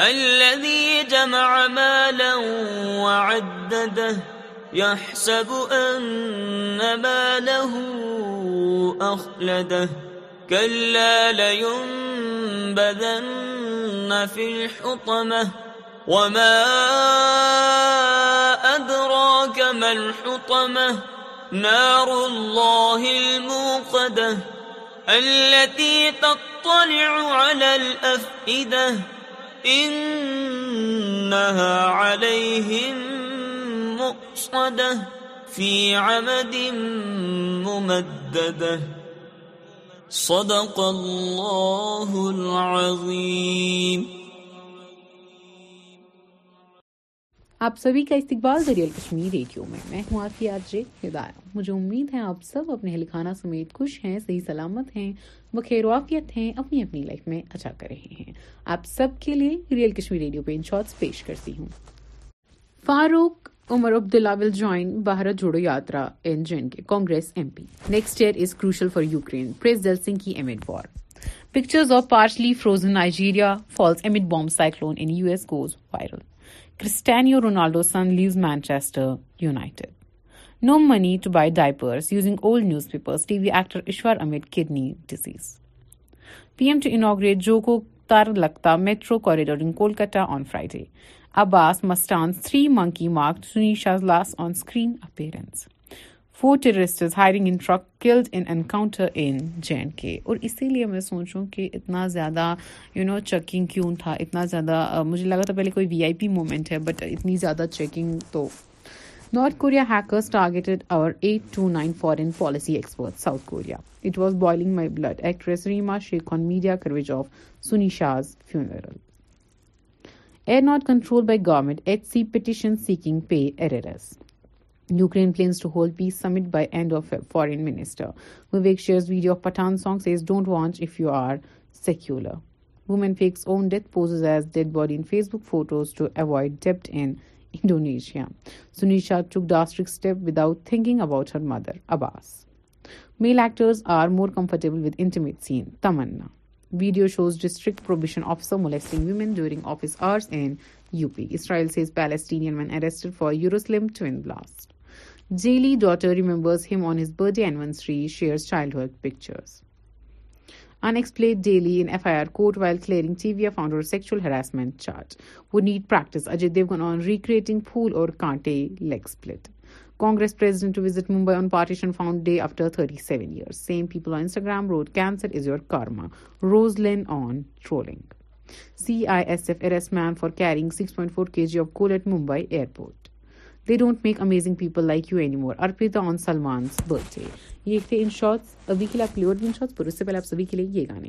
الذي جمع مالا وعدده يحسب أن ماله أخلده كلا لينبذن في الحطمة وما أدراك ما الحطمة نار الله الموقدة التي تطلع على الأفئدة انها عليهم في عمد صدق الله العظيم آپ سبھی کا استقبال دریال کشمیر ریڈیو میں میں ہوں آپ کی آج ایک مجھے امید ہے آپ سب اپنے ہلخانہ سمیت خوش ہیں صحیح سلامت ہیں وہ خیر وافیت ہیں اپنی اپنی لائف میں اچھا کر رہے ہیں آپ سب کے لیے ریئل کشمیر ریڈیو پہ ان شارٹس پیش کرتی ہوں فاروق Omar Abdullah will join Bharat Jodo Yatra in J K Congress M P next year is crucial for Ukraine press دل سنگھ کی amid war pictures of partially frozen Niagara falls amid bomb cyclone in U S goes viral Cristiano Ronaldo son leaves Manchester United no money to buy diapers using old newspaper paper ایشور امریک kidney disease P M to inaugurate June Friday three monkey mark سونیشاس on screen appearance four terrorist hiring killed encounter in J and K اور اسی لیے میں سوچ رہا اتنا زیادہ you know checking کیوں تھا اتنا زیادہ مجھے لگا تھا پہلے کوئی وی آئی پی موومنٹ ہے بٹ اتنی زیادہ چیکنگ تو North Korea hackers targeted our 829 foreign policy expert, South Korea. It was boiling my blood. Actress Reema Sheikh on media coverage of Sunni Shah's funeral. Air not controlled by government. HC petition seeking pay arrears. Ukraine plans to hold peace summit by end of foreign minister. Vivek shares video of Pathan song, says don't watch if you are secular. Woman fakes own death, poses as dead body in Facebook photos to avoid debt in Indonesia Sunisha چک drastic step without thinking about her mother Abbas male actors are more comfortable with intimate scene Tamannaah video shows district probation officer molesting women during office hours and U P Israel seize Palestinian when arrested for Jerusalem twin blast jelly daughter remembers him on his birthday برڈرسری shares childhood pictures in expelled daily in F I R court while clearing T V آیا فاؤنڈور sexual charge وو need practice Ajay Devgn on recreating Phool aur Kaante league split Congress president to visit Mumbai on partition found day after thirty seven years same people on Instagram road cancer is your karma rose lean on trolling C I S F arrest man for carry six point four K G of coal at Mumbai airport they don't make amazing people like you any more Arpita on Salman birthday یہ تھے ان shorts ابھی کے لیے آپ بھی ان shorts پر اس سے پہلے آپ سبھی کے لیے یہ گانے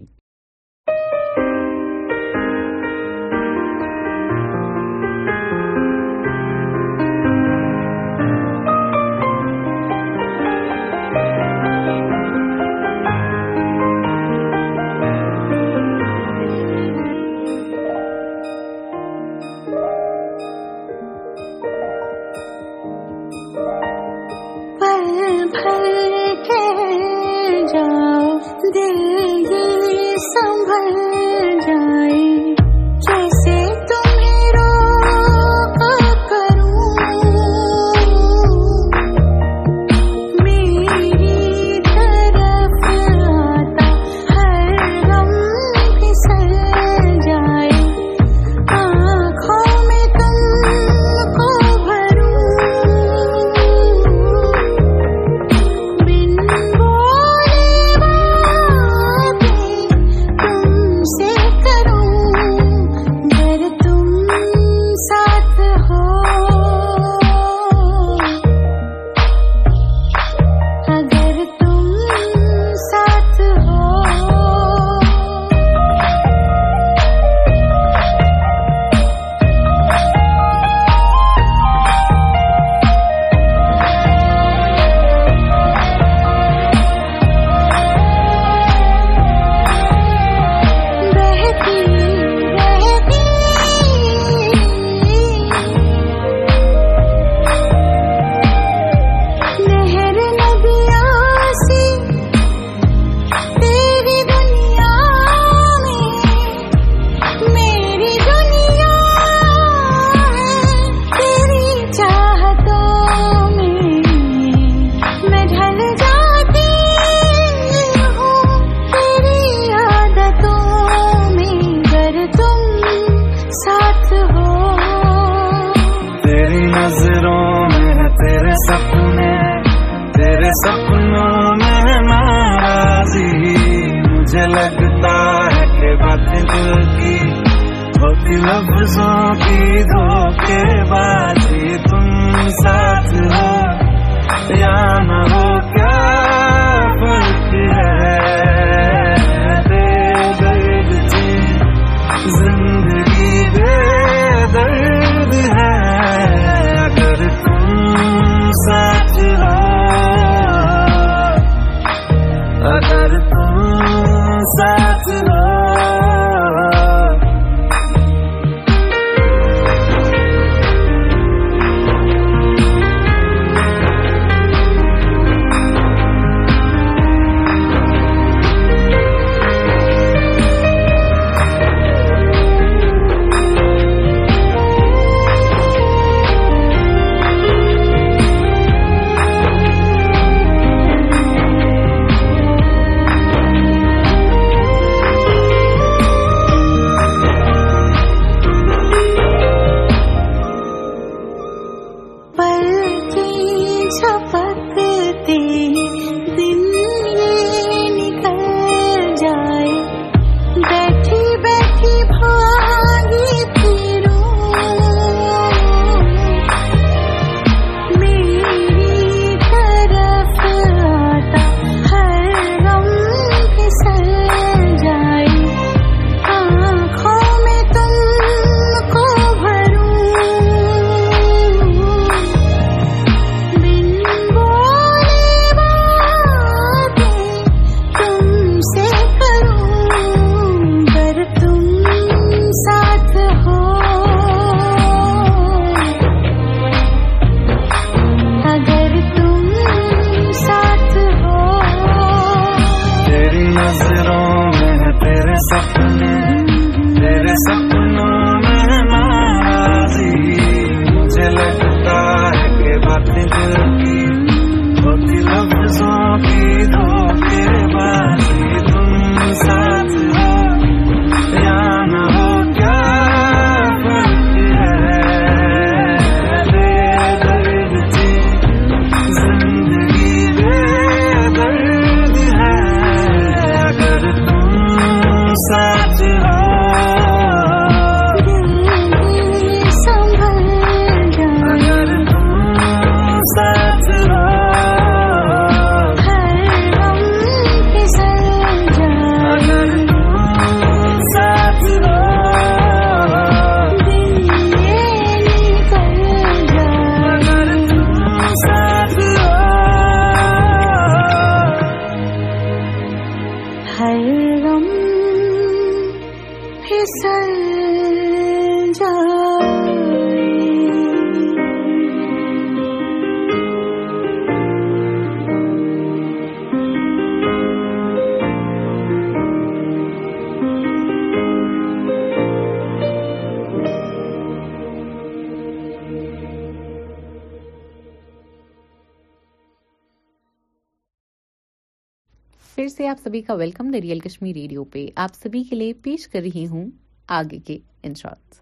سبھی کا ویلکم نریل کشمیر ریڈیو پہ آپ سبھی کے لیے پیش کر رہی ہوں آگے کے انشاءت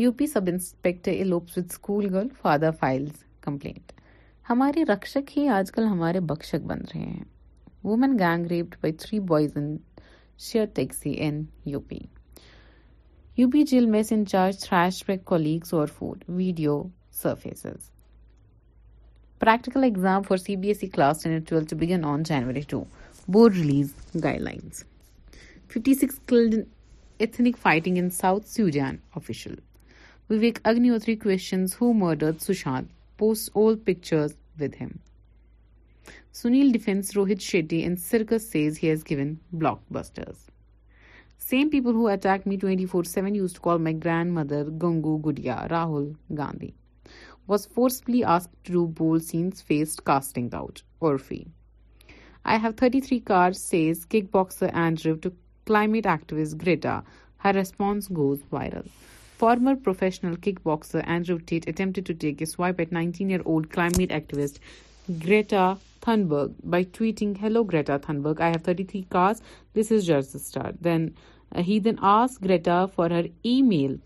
U P sub inspector elopes with school girl father files complaint ہمارے رکشک ہی آج کل ہمارے بخشک بن رہے ہیں women gang raped by three boys in share taxi in U P U P jail میں انچارج تھریش بیک کولیگز اور food video surfaces practical exam for C B S twelfth begin on January two board release guidelines woke اگنیچنڈرت post picture defence Rohit Shetty in circus blockbuster four seven my grandmother Gangu گڈیا Rahul Gandhi was forcefully asked to do Bolsin's faced casting out, Urfi. I have 33 cars, says kickboxer Andrew to climate activist Greta. Her response goes viral. Former professional kickboxer Andrew Tate attempted to take a swipe at 19-year-old climate activist Greta Thunberg by tweeting, "Hello Greta Thunberg, I have 33 cars. This is just the start." Then uh, he asked Greta for her email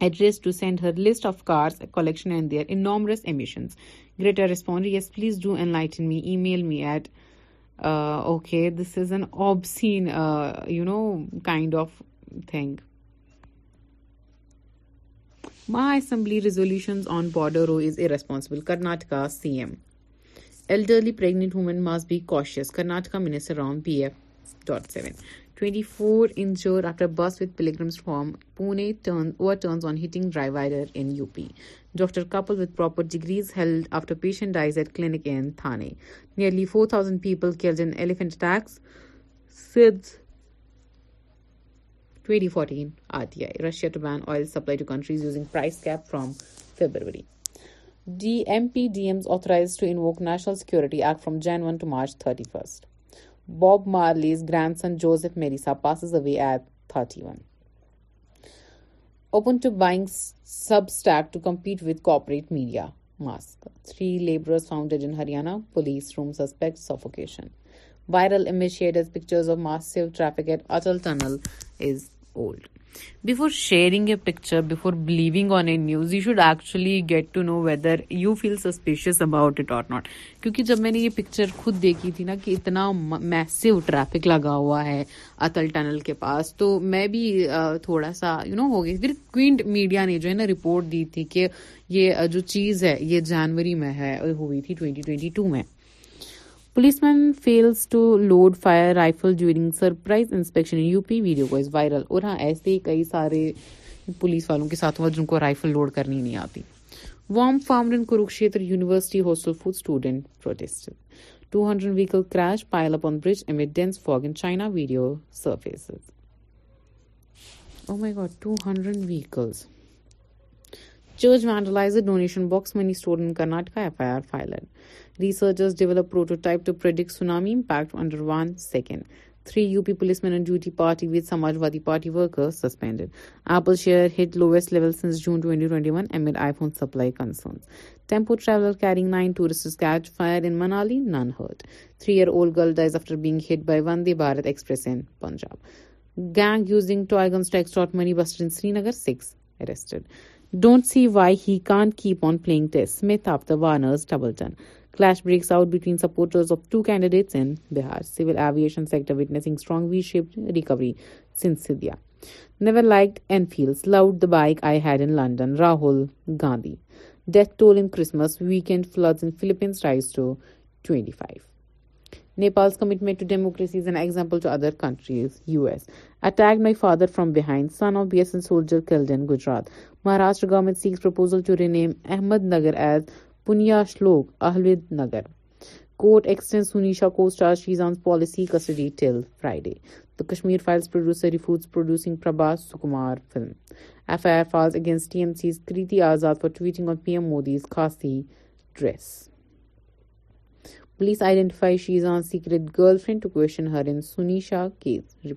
address to send her list of cars, a collection, and their enormous emissions. Greta responded, yes, please do enlighten me. Email me at okay, this is an obscene kind of thing. Maha Assembly resolutions on border row is irresponsible. Karnataka CM. Elderly pregnant women must be cautious. Karnataka Minister Ram PF.7. 24 injured after bus with pilgrims from Pune overturns on hitting divider in UP. Doctor couple with proper degrees held after patient dies at clinic in Thane. Nearly 4,000 people killed in elephant attacks since 2014. RTI. Russia to ban oil supply to countries using price cap from February. DMPDMs authorized to invoke National Security Act from Jan 1 to March 31st. Bob Marley's grandson جوف میریسا passes away at thirty one open to buying sub stake to compete with کو before sharing a picture before believing on a news you should actually get to know whether you feel suspicious about it not کیونکہ جب میں نے یہ picture خود دیکھی تھی نا کہ اتنا میسو ٹریفک لگا ہوا ہے اتل ٹنل کے پاس تو میں بھی تھوڑا سا یو نو ہو گئی پھر میڈیا نے جو ہے نا رپورٹ دی تھی کہ یہ جو چیز ہے یہ جنوری میں ہے ہوئی تھی ٹو میں policeman fails to load fire rifle during surprise inspection U P video wise viral اور ہاں ایسے ہی کئی سارے پولیس والوں کے ساتھ ہوا جن کو رائفل لوڈ کرنی نہیں آتی وارم فارمرن Kurukshetra university hostel food student protest two hundred vehicle crash pile up on bridge amid dense fog in China video surface oh my God two hundred vehicles church vandalise donation box money store in Karnataka F I R filed researchers develop prototype to product tsunami impact under one second three U P policeman duty party with Samajwadi party suspended Apple share hit in Manali nun hurt three year old girl after being hit by Vande Bharat guns tax dot money bust Srinagar don't see why he can keep on double ton clash breaks out between supporters of two candidates in Bihar civil aviations ریکوریلک I head in London Rahul گاندھینس rise to twenty five Nepal's commitment example to other countries U S attack my father from behind son of B S in soldier killed in Gujarat Maharashtra government پر پنیا شلوک اہل Nagar court ایسٹین سنیشا costar Sheezan policy custody till Friday day Kashmir files producer Sukumar film F I R falls against T M says Kirti Azad for tweeting on P M Modi's Khasi dress police identify Sheezan secret girl friend to question her in سنیشا کی heel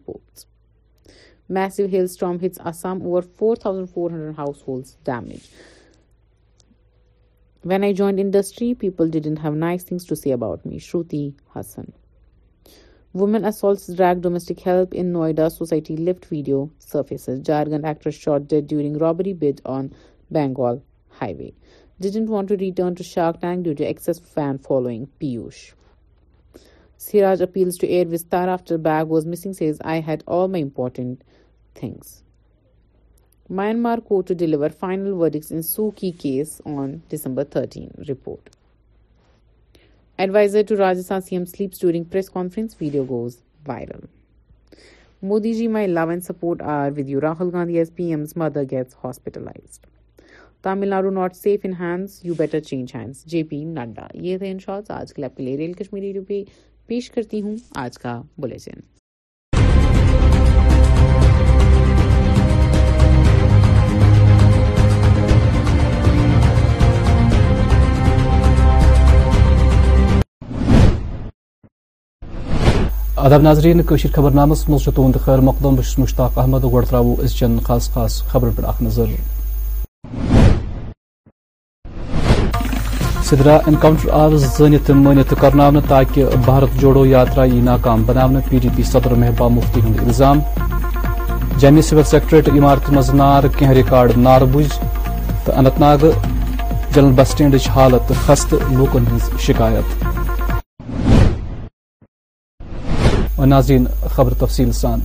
میسل hits Assam over four thousand four hundred households When I joined industry, people didn't have nice things to say about me. Shruti Hassan. Woman assaults drag domestic help in Noida. Society lift video surfaces. Jharkhand actress shot dead during robbery bid on Bengal highway. Didn't want to return to Shark Tank due to excess fan following. Piyush. Siraj appeals to air Vistar after bag was missing, says I had all my important things. Myanmar کو to deliver final report advisers video goes viral Modi ji my eleven support are video Rahul Gandhi P M mother gets hospitalised Tamil Nadu not safe in hand you better change hand J P Nadda یہ تھے in short آج کل کے لیے rail Kashmiri روپیے پیش کرتی ہوں آج کا بلٹن ادب ناظرین کشیر خبر نامس مز تہد خیر مقدم بش مشتاق احمد گو ترو چین خاص خاص خبر پہ اخ نظر سدرا انکاؤنٹر آو زنت مانت کرنا تاکہ بھارت جوڑو یاترا یہ ناکام بنانے پی ڈی پی صدر محبوبہ مفتی ہند الزام جمی سول سیکٹریٹ عمارت مز نار کی ریکارڈ نار بج تو Anantnag general bus stand حالت خستہ لوکن ہز شکایت ناظرین خبر تفصیل سان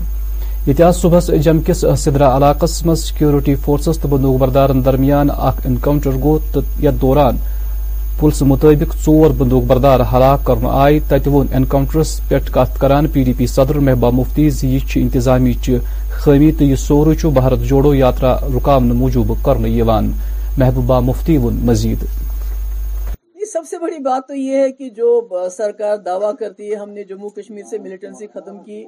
یہ صبح جم کس سدرہ علاقہ مز سکیورٹی فورسز تو بندوق بردار درمیان اخ انکاؤنٹر گو تو دوران پولیس مطابق ٹور بندوق بردار ہلاک تت وون انکاؤنٹرس پہ کت کران پی ڈی پی صدر محبوبہ مفتی انتظامی چی خامی تو یہ چھ بھارت جوڑو یاترا رکاونہ موجوب کرنے محبوبہ مفتی مزید سب سے بڑی بات تو یہ ہے کہ جو سرکار دعویٰ کرتی ہے ہم نے جموں کشمیر سے ملیٹنسی ختم کی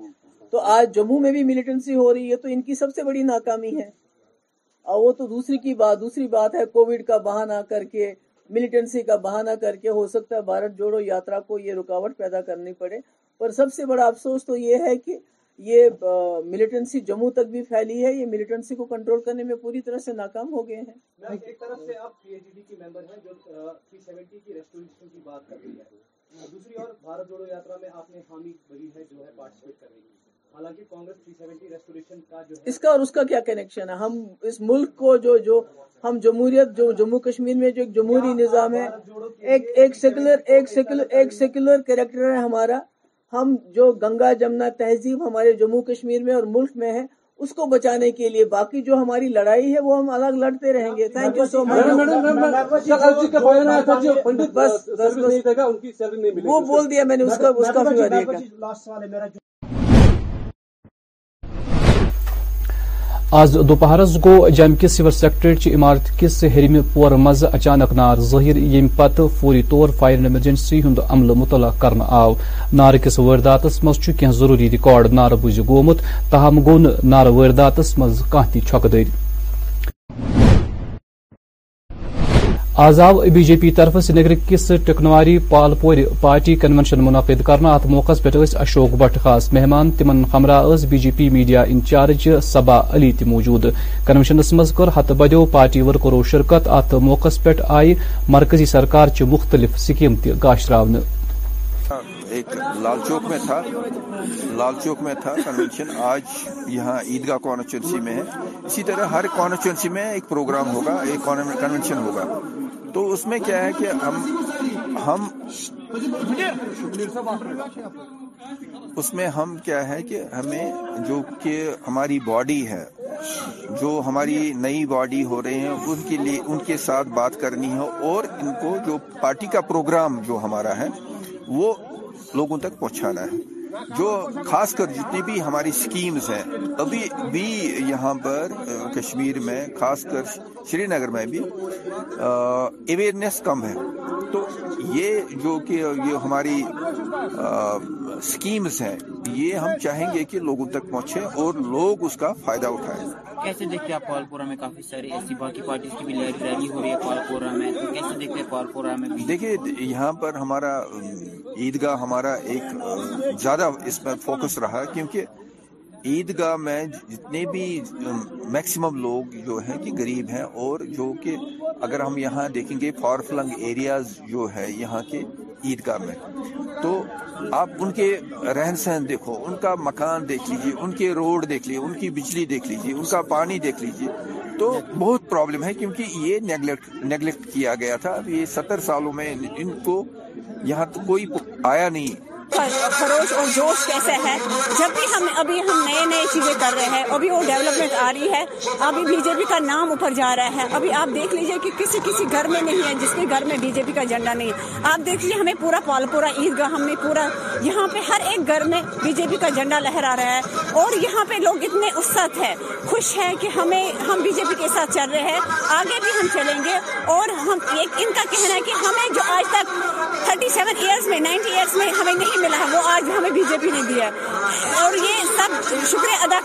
تو آج جموں میں بھی ملیٹنسی ہو رہی ہے تو ان کی سب سے بڑی ناکامی ہے اور وہ تو دوسری کی بات دوسری بات ہے کووڈ کا بہانہ کر کے ملٹنسی کا بہانہ کر کے ہو سکتا ہے بھارت جوڑو یاترا کو یہ رکاوٹ پیدا کرنی پڑے پر سب سے بڑا افسوس تو یہ ہے کہ یہ ملٹنسی جموں تک بھی پھیلی ہے یہ ملٹنسی کو کنٹرول کرنے میں پوری طرح سے ناکام ہو گئے ہیں ایک طرف سے آپ پی ایچ ڈی کی ممبر ہیں جو سی سیونٹی کی ریسٹوریشن کی بات کر رہی ہے دوسری اور بھارت جوڑو یاترا میں آپ نے حامی بری ہے جو ہے پارٹیسپیٹ کر رہی ہے حالانکہ کانگریس تھری ریسٹوریشن کا جو اس کا اور اس کا کیا کنیکشن ہے ہم اس ملک کو جو جو ہم جمہوریت جو جموں کشمیر میں جو ایک جمہوری نظام ہے ایک ایک سیکولر ایک سیکولر ایک سیکولر کریکٹر ہے ہمارا ہم جو گنگا جمنا تہذیب ہمارے جموں کشمیر میں اور ملک میں ہے اس کو بچانے کے لیے باقی جو ہماری لڑائی ہے وہ ہم الگ لڑتے رہیں گے تھینک یو سو مچ بس وہ بول دیا میں نے آز دوپہرس گو جم کس سول سیکٹریٹ چی عمارت کس ہیرم پور مز اچانک نار ظاہر یم پتہ فوری طور فائر ایمرجنسی ہند عمل مطلع کرنا آو نار کس نس مز کی ضروری ریکارڈ نار بزی گومت تاہم گو نار واتس مز تی چھک د آز آو بی جے پی طرف سری نگر کس ٹکنواری پالپور پارٹی کنونشن منعقد کرنا ات موقع پہ اشوک بٹ خاص مہمان تمن B J P media in charge Saba Ali موجود کنونشنس مز کر ہت بدیو پارٹی ورکرو شرکت ات موقع پہ آئی مرکزی سرکار چ مختلف سکیم تاشر لال چوک میں تھا لال چوک میں تھا کنونشن آج یہاں عیدگاہ کانسٹیچوئنسی میں ہے اسی طرح ہر کانسٹیچوئنسی میں ایک پروگرام ہوگا ایک کنونشن ہوگا تو اس میں کیا ہے کہ ہم ہم اس میں ہم کیا ہے کہ ہمیں جو کہ ہماری باڈی ہے جو ہماری نئی باڈی ہو رہے ہیں ان کے لیے ان کے ساتھ بات کرنی ہے اور ان کو جو پارٹی کا پروگرام جو ہمارا ہے وہ لوگوں تک پہنچانا ہے جو خاص کر جتنی بھی ہماری سکیمز ہیں ابھی بھی یہاں پر کشمیر میں خاص کر شری نگر میں بھی ایویرنیس کم ہے تو یہ جو کہ یہ ہماری سکیمز ہیں یہ ہم چاہیں گے کہ لوگوں تک پہنچے اور لوگ اس کا فائدہ اٹھائیں کیسے دیکھتے دیکھتے ہیں ہیں میں میں کافی ایسی باقی پارٹیز کی بھی ہو رہی ہے کیسے دیکھ میں دیکھیے یہاں پر ہمارا عیدگاہ ہمارا ایک زیادہ اس پر فوکس رہا کیونکہ عیدگاہ میں جتنے بھی میکسیمم لوگ جو ہیں کہ غریب ہیں اور جو کہ اگر ہم یہاں دیکھیں گے فار فلنگ ایریاز جو ہے یہاں کے عیدگاہ میں تو آپ ان کے رہن سہن دیکھو ان کا مکان دیکھ لیجیے ان کے روڈ دیکھ لیجیے ان کی بجلی دیکھ لیجیے ان کا پانی دیکھ لیجیے تو بہت پرابلم ہے کیونکہ یہ نیگلیکٹ کیا گیا تھا یہ ستر سالوں میں ان کو یہاں تو کوئی آیا نہیں خروش اور جوش کیسا ہے جب بھی ہم ابھی ہم نئے نئے چیزیں کر رہے ہیں ابھی وہ ڈیولپمنٹ آ رہی ہے ابھی بی جے پی کا نام اوپر جا رہا ہے ابھی آپ دیکھ لیجئے کہ کسی کسی گھر میں نہیں ہے جس کے گھر میں بی جے پی کا جھنڈا نہیں ہے آپ دیکھ لیجیے ہمیں پورا پورا عید گاہ ہم نے پورا یہاں پہ ہر ایک گھر میں بی جے پی کا جنڈا لہرا رہا ہے اور یہاں پہ لوگ اتنے اسد ہے خوش ہے کہ ہمیں ہم بی جے پی کے ساتھ چل رہے ہیں آگے بھی ہم چلیں گے اور ہم ان کا کہنا ہے کہ ہمیں جو آج تک تھرٹی سیون ایئرس میں نائنٹی ایئرس میں ہمیں نہیں نہیں ملا وہ آج ہمیں بی جے پی نے دیا اور یہ سب شکریہ ادا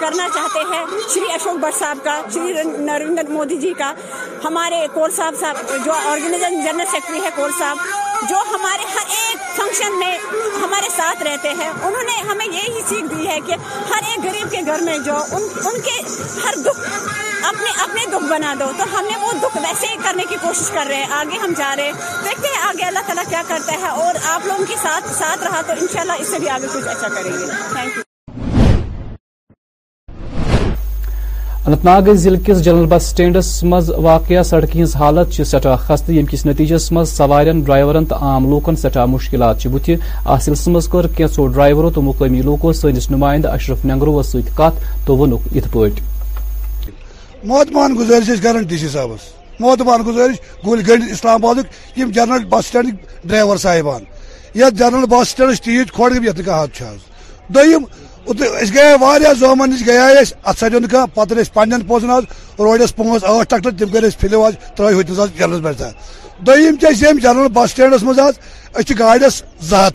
کرنا چاہتے ہیں شری اشوک بٹ صاحب کا شری نریندر مودی جی کا ہمارے کور کور صاحب صاحب صاحب جو جو جنرل ہے ہمارے ہر ایک فنکشن میں ہمارے ساتھ رہتے ہیں انہوں نے ہمیں یہی سیکھ دی ہے کہ ہر ایک غریب کے گھر میں جو ان کے ہر دکھ اپنے اپنے دکھ بنا دو تو ہم نے وہ دکھ ویسے کرنے کی کوشش کر رہے ہیں آگے ہم جا رہے ہیں آگے اللہ تعالیٰ کیا کرتا ہے اور آپ لوگوں کے ساتھ ساتھ رہا تو انشاءاللہ اس سے بھی آگے کچھ اچھا کریں گے تھینک یو انت ناگ ضلع کس جنرل بس سٹینڈس مز واقع سڑکہ ہز حالت سٹھا خستہ یم کس نتیجس مز سوار ڈرائیورن تو عام لوکن سٹھا مشکلات بت اہ سلسلہ مز کر کینچو ڈرائیورو تو مقامی لوکو سنس نمائند اشرف نگرو ست کت تو ونک ات پہ موتمان گزارش کران ڈی سی صاحب موتمان گزارش گول گنڈ اسلام آباد یم جنرل بس سٹینڈ ڈرائیور صاحبان یتھ جنرل بس سٹینڈس کھوڑ کھڑ گت نکل حد اس گیا وارہ زومن نش گیا اس اچھا پھر پوزن آز روڈس پانچ آٹھ ٹکٹر تم کھیل آج حج تر ہس جنرل اس جنرل بس سٹس مزا اچھے گاڑیس زا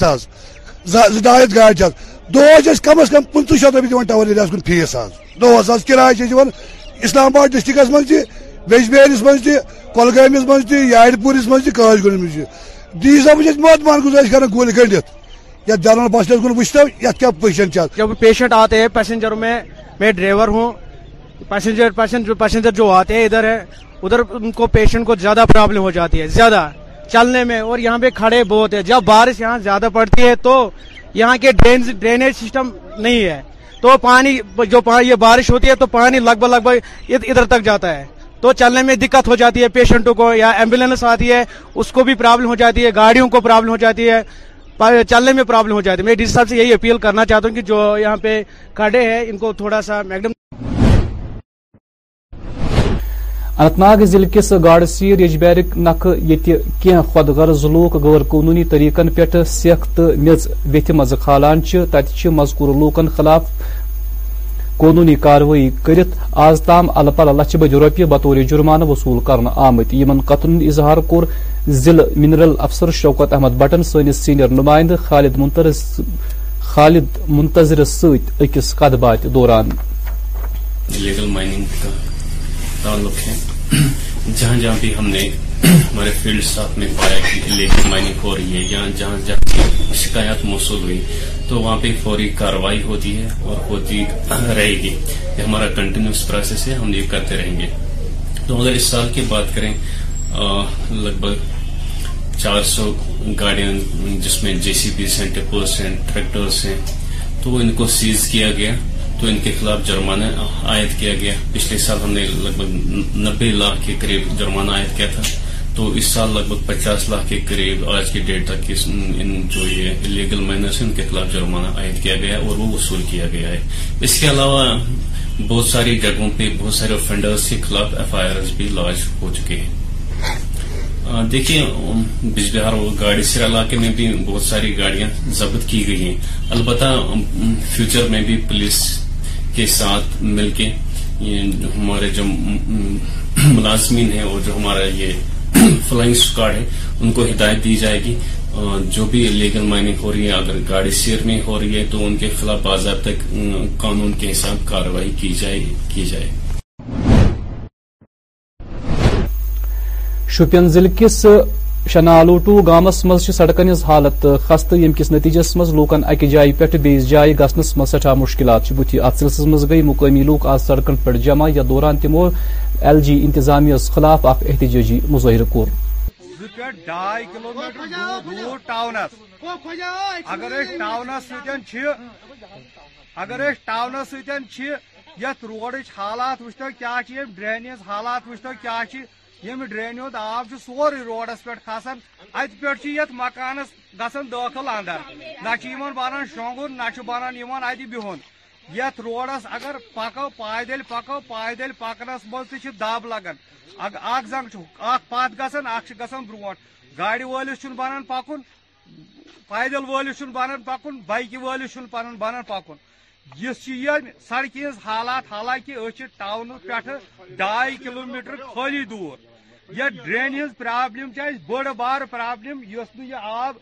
ز گاڑی دہس اہم کم از کم پنچہ شیت روپیے دن ٹور ایلیاس کن فیس حد دا کر دان اسلام آباد ڈسٹرکس من تھی بجبرس من تہ گمس مز تہ یا پورس من تھی قسم تھی گزارش یا کیا جب پیشنٹ آتے ہیں پیسنجر میں میں ڈرائیور ہوں پیسنجر پیسنجر پیسنجر جو آتے ہیں ادھر ہیں ادھر ان کو پیشنٹ کو زیادہ پرابلم ہو جاتی ہے زیادہ چلنے میں اور یہاں پہ کھڑے بہت ہیں جب بارش یہاں زیادہ پڑتی ہے تو یہاں کے ڈرینیج سسٹم نہیں ہے تو پانی یہ بارش ہوتی ہے تو پانی لگ بھگ لگ بھگ ادھر تک جاتا ہے تو چلنے میں دقت ہو جاتی ہے پیشنٹوں کو یا ایمبولینس آتی ہے اس کو بھی پرابلم ہو جاتی ہے گاڑیوں کو پرابلم ہو جاتی ہے چلنے میں پرابلم ہو جاتی ہے ڈی سی صاحب سے یہی اپیل کرنا چاہتا ہوں کہ جو یہاں پہ کھڑے ہیں ان کو تھوڑا سا انت ناگ ضلع کس گاڑ سیر یجبیرک نخ کی خود غرض لوک غور قانونی طریقن پہ سیکھ تو میز ویت مز کھالانچ مذکور لوکن خلاف قونونی کاروی آز تام ال پلہ لچھ بدے روپیے بطور جرمانہ وصول قتل اظہار کور ضلع منرل افسر شوکت احمد بٹن سینئر نمائندہ خالد خالد منتظرس سکس کت بات دوران ہمارے فیلڈ ساتھ میں جہاں جہاں شکایت موصول ہوئی تو وہاں پہ فوری کاروائی ہوتی ہے اور ہوتی رہے گی یہ ہمارا کنٹینیوس پروسیس ہے ہم یہ کرتے رہیں گے تو اگر اس سال کی بات کریں لگ بھگ چار سو گاڑیاں جس میں جے سی ہیں بیس ہیں ٹریکٹرس ہیں تو ان کو سیز کیا گیا تو ان کے خلاف جرمانہ عائد کیا گیا پچھلے سال ہم نے لگ بھگ نبے لاکھ کے قریب جرمانہ عائد کیا تھا تو اس سال لگ بھگ پچاس لاکھ کے قریب آج کی ڈیٹ تک ان جو یہ لیگل مائنرس ان کے خلاف جرمانہ عائد کیا گیا ہے اور وہ وصول کیا گیا ہے اس کے علاوہ بہت ساری جگہوں پہ بہت سارے افینڈرز کے خلاف ایف آئی آر بھی لانچ ہو چکے ہیں دیکھیے بج بہار گاڑی سر علاقے میں بھی بہت ساری گاڑیاں ضبط کی گئی ہیں البتہ فیوچر میں بھی پولیس کے ساتھ مل کے ہمارے جو ملازمین ہیں اور جو ہمارا یہ فلائنگ اسکاڈ ہے ان کو ہدایت دی جائے گی جو بھی لیگل مائننگ ہو رہی ہے اگر گاڑی سیر میں ہو رہی ہے تو ان کے خلاف بازار تک قانون کے حساب کاروائی کی جائے کی جائے شپین ضلع کس شنالوٹو گامس مز سڑکن ہز حالت خست یم کس نتیجس مز لوکن اکہ جائی پیٹ بیس جائی گسنس مز سٹھا مشکلات بتھی ات سلسلس مز گئی مقامی لوک آز سڑکن پیٹ جمع یا دوران تمو ایل جی اِنتظام خلاف اخ احتجاجی مظاہرہ کور زا کلو میٹر دور ٹونس اگر ٹاونس ستن اگر ٹونس ستن روڈ حالات وچتو کیا ڈرین حالات وچتو کیا ڈرین ہند آب سوری روڈس پہ کھسان ات پہ یت مکانس گھن داخل اندر نہ بنان شونگن نہ بنان ات بہن یت روڈس اگر پکو پائدل پکو پائدل پکنس مز دب لگان زنگ انگ ات گھن برو گا ولس چھ بنان پک پائد ولس بن پک بائیکہ ولس اس سڑکہ ہز حالات حالانکہ ٹاؤن پہ ڈائ کلو میٹر خالی دور یہ ڈرین ہز پرابلم بڑ بار پرابلم اس آب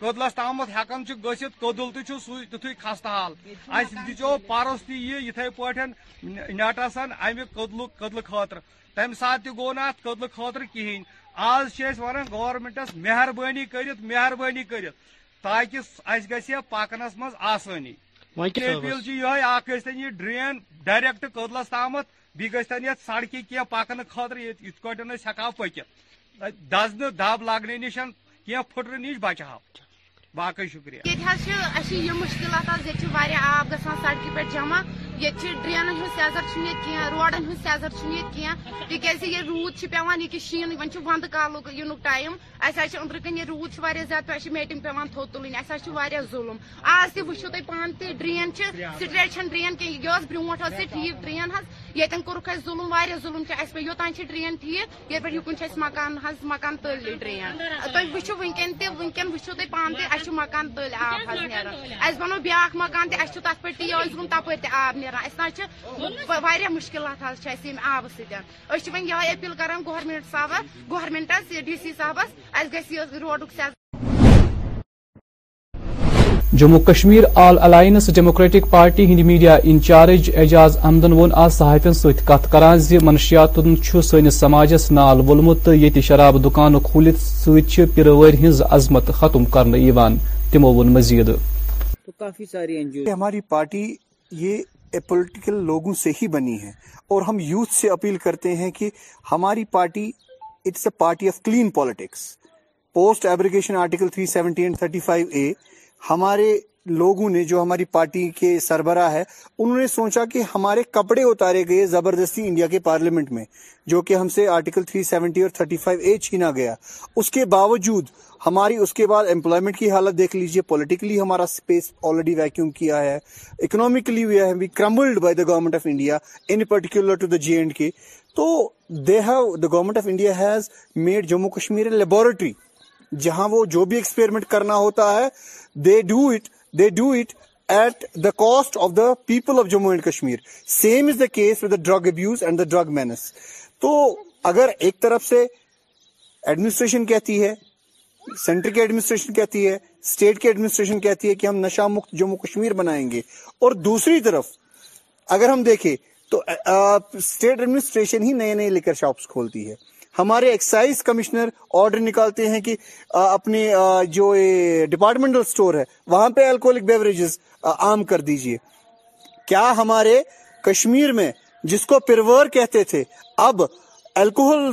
کدلس تام ہکان کدل تھی تیتھے خستہ حال اہس درس تی یہ اتھے پا نٹس امہ کدل کدل خاطر تمہ سات تہ گو تک کدل خاطر کہین آج ونان گورمنٹس مہربانی کرت مہربانی کرت تاکہ پکنس کرکنس آسانی اپیل یہ گن ڈرین ڈائریکٹ کدلس تام بی یت سڑکہ کی پکنہ خاطر یو پاس ہکہ پکت دزن دب لگنے نشن کی پھٹر نش بچاؤ باقی ہاں۔ شکریہ یہ یہ مشکلات آج یہ آب گا سڑکہ پہ جمع یہ ڈرینن ہند سیزر یہ روڈن ہند سیزر تیز یہ رود پیان یہ شین ون ود کال ین ٹائم اہس ادر کن یہ رود زیادہ پہ میٹنگ پیان تھو تلن اہس ظلم آج تہ وچو تھی پان تہ ڈرین سٹریٹ ڈرین کی یہ برو ٹھیک ڈرین حس ہاں۔ پٮ۪ٹھ کورس ظلم و ظلم یوتانے ڈرین ٹھیک یعنی یوک مکان حس مکان تل ڈرین تُہۍ پانہٕ تہِ پان چھُ مکان تل آب نو باقاعق مکان ٹی پیش گون تَپٲرۍ تہِ آب سۭتۍ أسۍ آب وۄنۍ ویل أپیٖل کَران صاحب صاحبَس یس ڈی سی گژھِ یہِ روڈُک road Jammu Kashmir all alliance democratic party ہند میڈیا انچارج اعجاز احمدن وون آج صحافین ست کت کر منشیات سنس سماجس نال وولمت تو یت شراب دکان کھولت ست پور ہز عظمت ختم کرنا تمو وون مزید ہماری پارٹی یہ پولیٹیکل لوگوں سے ہی بنی ہے اور ہم یوتھ سے اپیل کرتے ہیں کہ ہماری party it's a party of clean politics post abrogation article three seventy and thirty five A ہمارے لوگوں نے جو ہماری پارٹی کے سربراہ ہے انہوں نے سوچا کہ ہمارے کپڑے اتارے گئے زبردستی انڈیا کے پارلیمنٹ میں جو کہ ہم سے آرٹیکل 370 اور 35 اے چھینا گیا اس کے باوجود ہماری اس کے بعد امپلائمنٹ کی حالت دیکھ لیجئے پولیٹیکلی ہمارا سپیس آلریڈی ویکیوم کیا ہے economically crumbled by the government of India in particular to the J and K تو they the government of India has made Jammu Kashmir laboratory جہاں وہ جو بھی ایکسپیریمنٹ کرنا ہوتا ہے they do it they do it at the cost of the people of Jammu and Kashmir same is the case with the drug abuse and the drug menace تو اگر ایک طرف سے ایڈمنسٹریشن کہتی ہے سینٹر کی ایڈمنسٹریشن کہتی ہے اسٹیٹ کی ایڈمنسٹریشن کہتی ہے کہ ہم نشہ مکت جموں کشمیر بنائیں گے اور دوسری طرف اگر ہم دیکھیں تو اسٹیٹ ایڈمنسٹریشن ہی نئے نئے لکر شاپس کھولتی ہے ہمارے ایکسائز کمشنر آرڈر نکالتے ہیں کہ اپنے جو ڈپارٹمنٹل سٹور ہے وہاں پہ بیوریجز عام کر دیجئے کیا ہمارے کشمیر میں جس کو پرور کہتے تھے اب الکوہل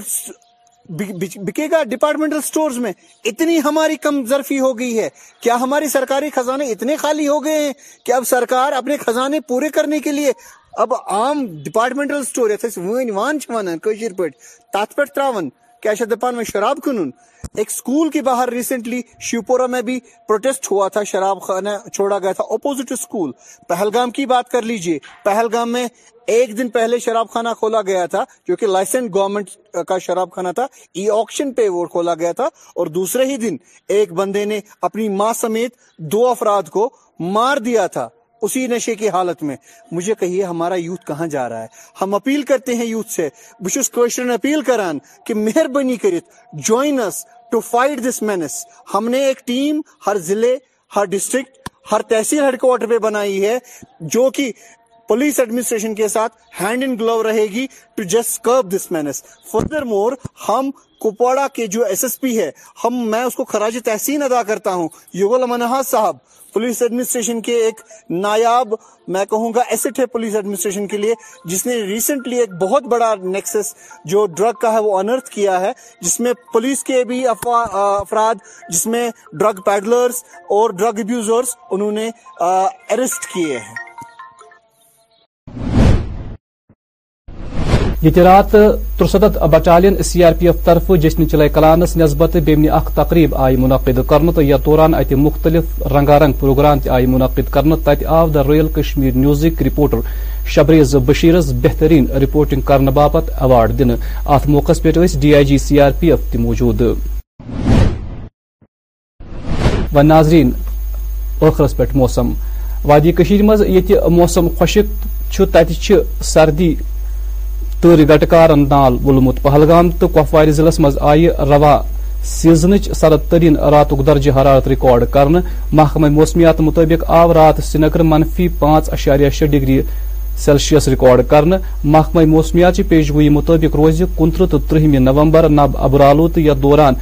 بکے گا ڈپارٹمنٹل سٹورز میں اتنی ہماری کم ظرفی ہو گئی ہے کیا ہماری سرکاری خزانے اتنے خالی ہو گئے ہیں کہ اب سرکار اپنے خزانے پورے کرنے کے لیے اب عام ڈپارٹمنٹل سٹور وان کیا اسٹور دپان میں شراب کنن ایک اسکول کی باہر ریسنٹلی شیوپورا میں بھی پروٹیسٹ ہوا تھا شراب خانہ چھوڑا گیا تھا اپوزٹ پہلگام کی بات کر لیجئے پہلگام میں ایک دن پہلے شراب خانہ کھولا گیا تھا جو کہ لائسنس گورنمنٹ کا شراب خانہ تھا ای آکشن پہ وہ کھولا گیا تھا اور دوسرے ہی دن ایک بندے نے اپنی ماں سمیت دو افراد کو مار دیا تھا اسی نشے کی حالت میں مجھے کہیے ہمارا یوتھ کہاں جا رہا ہے ہم اپیل کرتے ہیں یوتھ سے کوشن اپیل کران کہ جوائن اس فائٹ دس ہم نے ایک ٹیم ہر ضلع ہر ڈسٹرکٹ ہر تحصیل ہیڈ کوارٹر پہ بنائی ہے جو کہ پولیس ایڈمنسٹریشن کے ساتھ ہینڈ ان گلو رہے گی to just curb this menace further more ہم کپواڑہ کے جو ایس ایس پی ہے ہم میں اس کو خراج تحسین ادا کرتا ہوں یوگل یوگلہ صاحب پولیس ایڈمنسٹریشن کے ایک نایاب میں کہوں گا ایسٹ ہے پولیس ایڈمنسٹریشن کے لیے جس نے ریسنٹلی ایک بہت بڑا نیکسس جو ڈرگ کا ہے وہ انرت کیا ہے جس میں پولیس کے بھی افراد جس میں ڈرگ پیڈلرز اور ڈرگ ابیوزرز انہوں نے اریسٹ کیے ہیں یہ رات ترستھ battalion C R P F طرف جشن چلے کلانس نسبت بیمنی اخ تقریب آئی منعقد کرنے تو یا دوران ات مختلف رنگا رنگ پروگرام تہ منعقد کرنے تی آو دا رویل کشمیر نیوزک رپورٹر شبریز بشیرس بہترین رپورٹنگ کرنے باپ ایوارڈ دن ات موقع پہ D I G C R P F تی موجود وادی کشیر مز یہ موسم خوشک كو سردی تو گٹکارن نال وولمت پہلگام تو کپوار ضلع مز آئی روا سیزنچ سرد ترین رات درجہ حرارت ریکارڈ محکمہ موسمیات مطابق آو رات سنکر منفی پانچ اشاریہ شی ڈگری سیلسیس ریکارڈ کر محکمہ موسمیات چی گوئی مطابق روز کنتر تو ترہم نومبر نب ابرالو تو یا دوران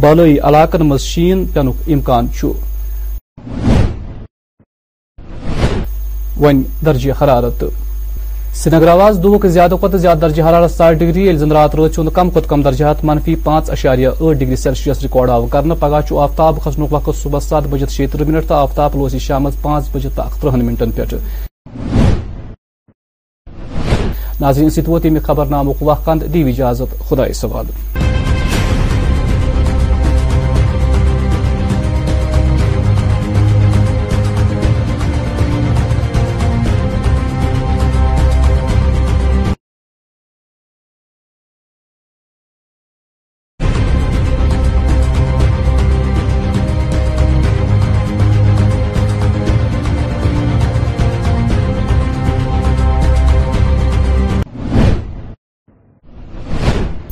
بالائی علاقن شین پینک امکان حرارت سری نگر دہد زیادہ درجہ حرارت سات ڈگری یل زن رات رات کم کھت کم درجہ درجحات منفی پانچ اشاریہ اٹھ ڈگری سیلسیس ریکارڈ آو کر پگہ آفتاب کھسن وقت صبح سات بجے شیتہ منٹ تو آفتاب لوزی شام پانچ بجے تو اکتنہ منٹن پہ ناظرین پاظیر خبر نامک اجازت خدا سوال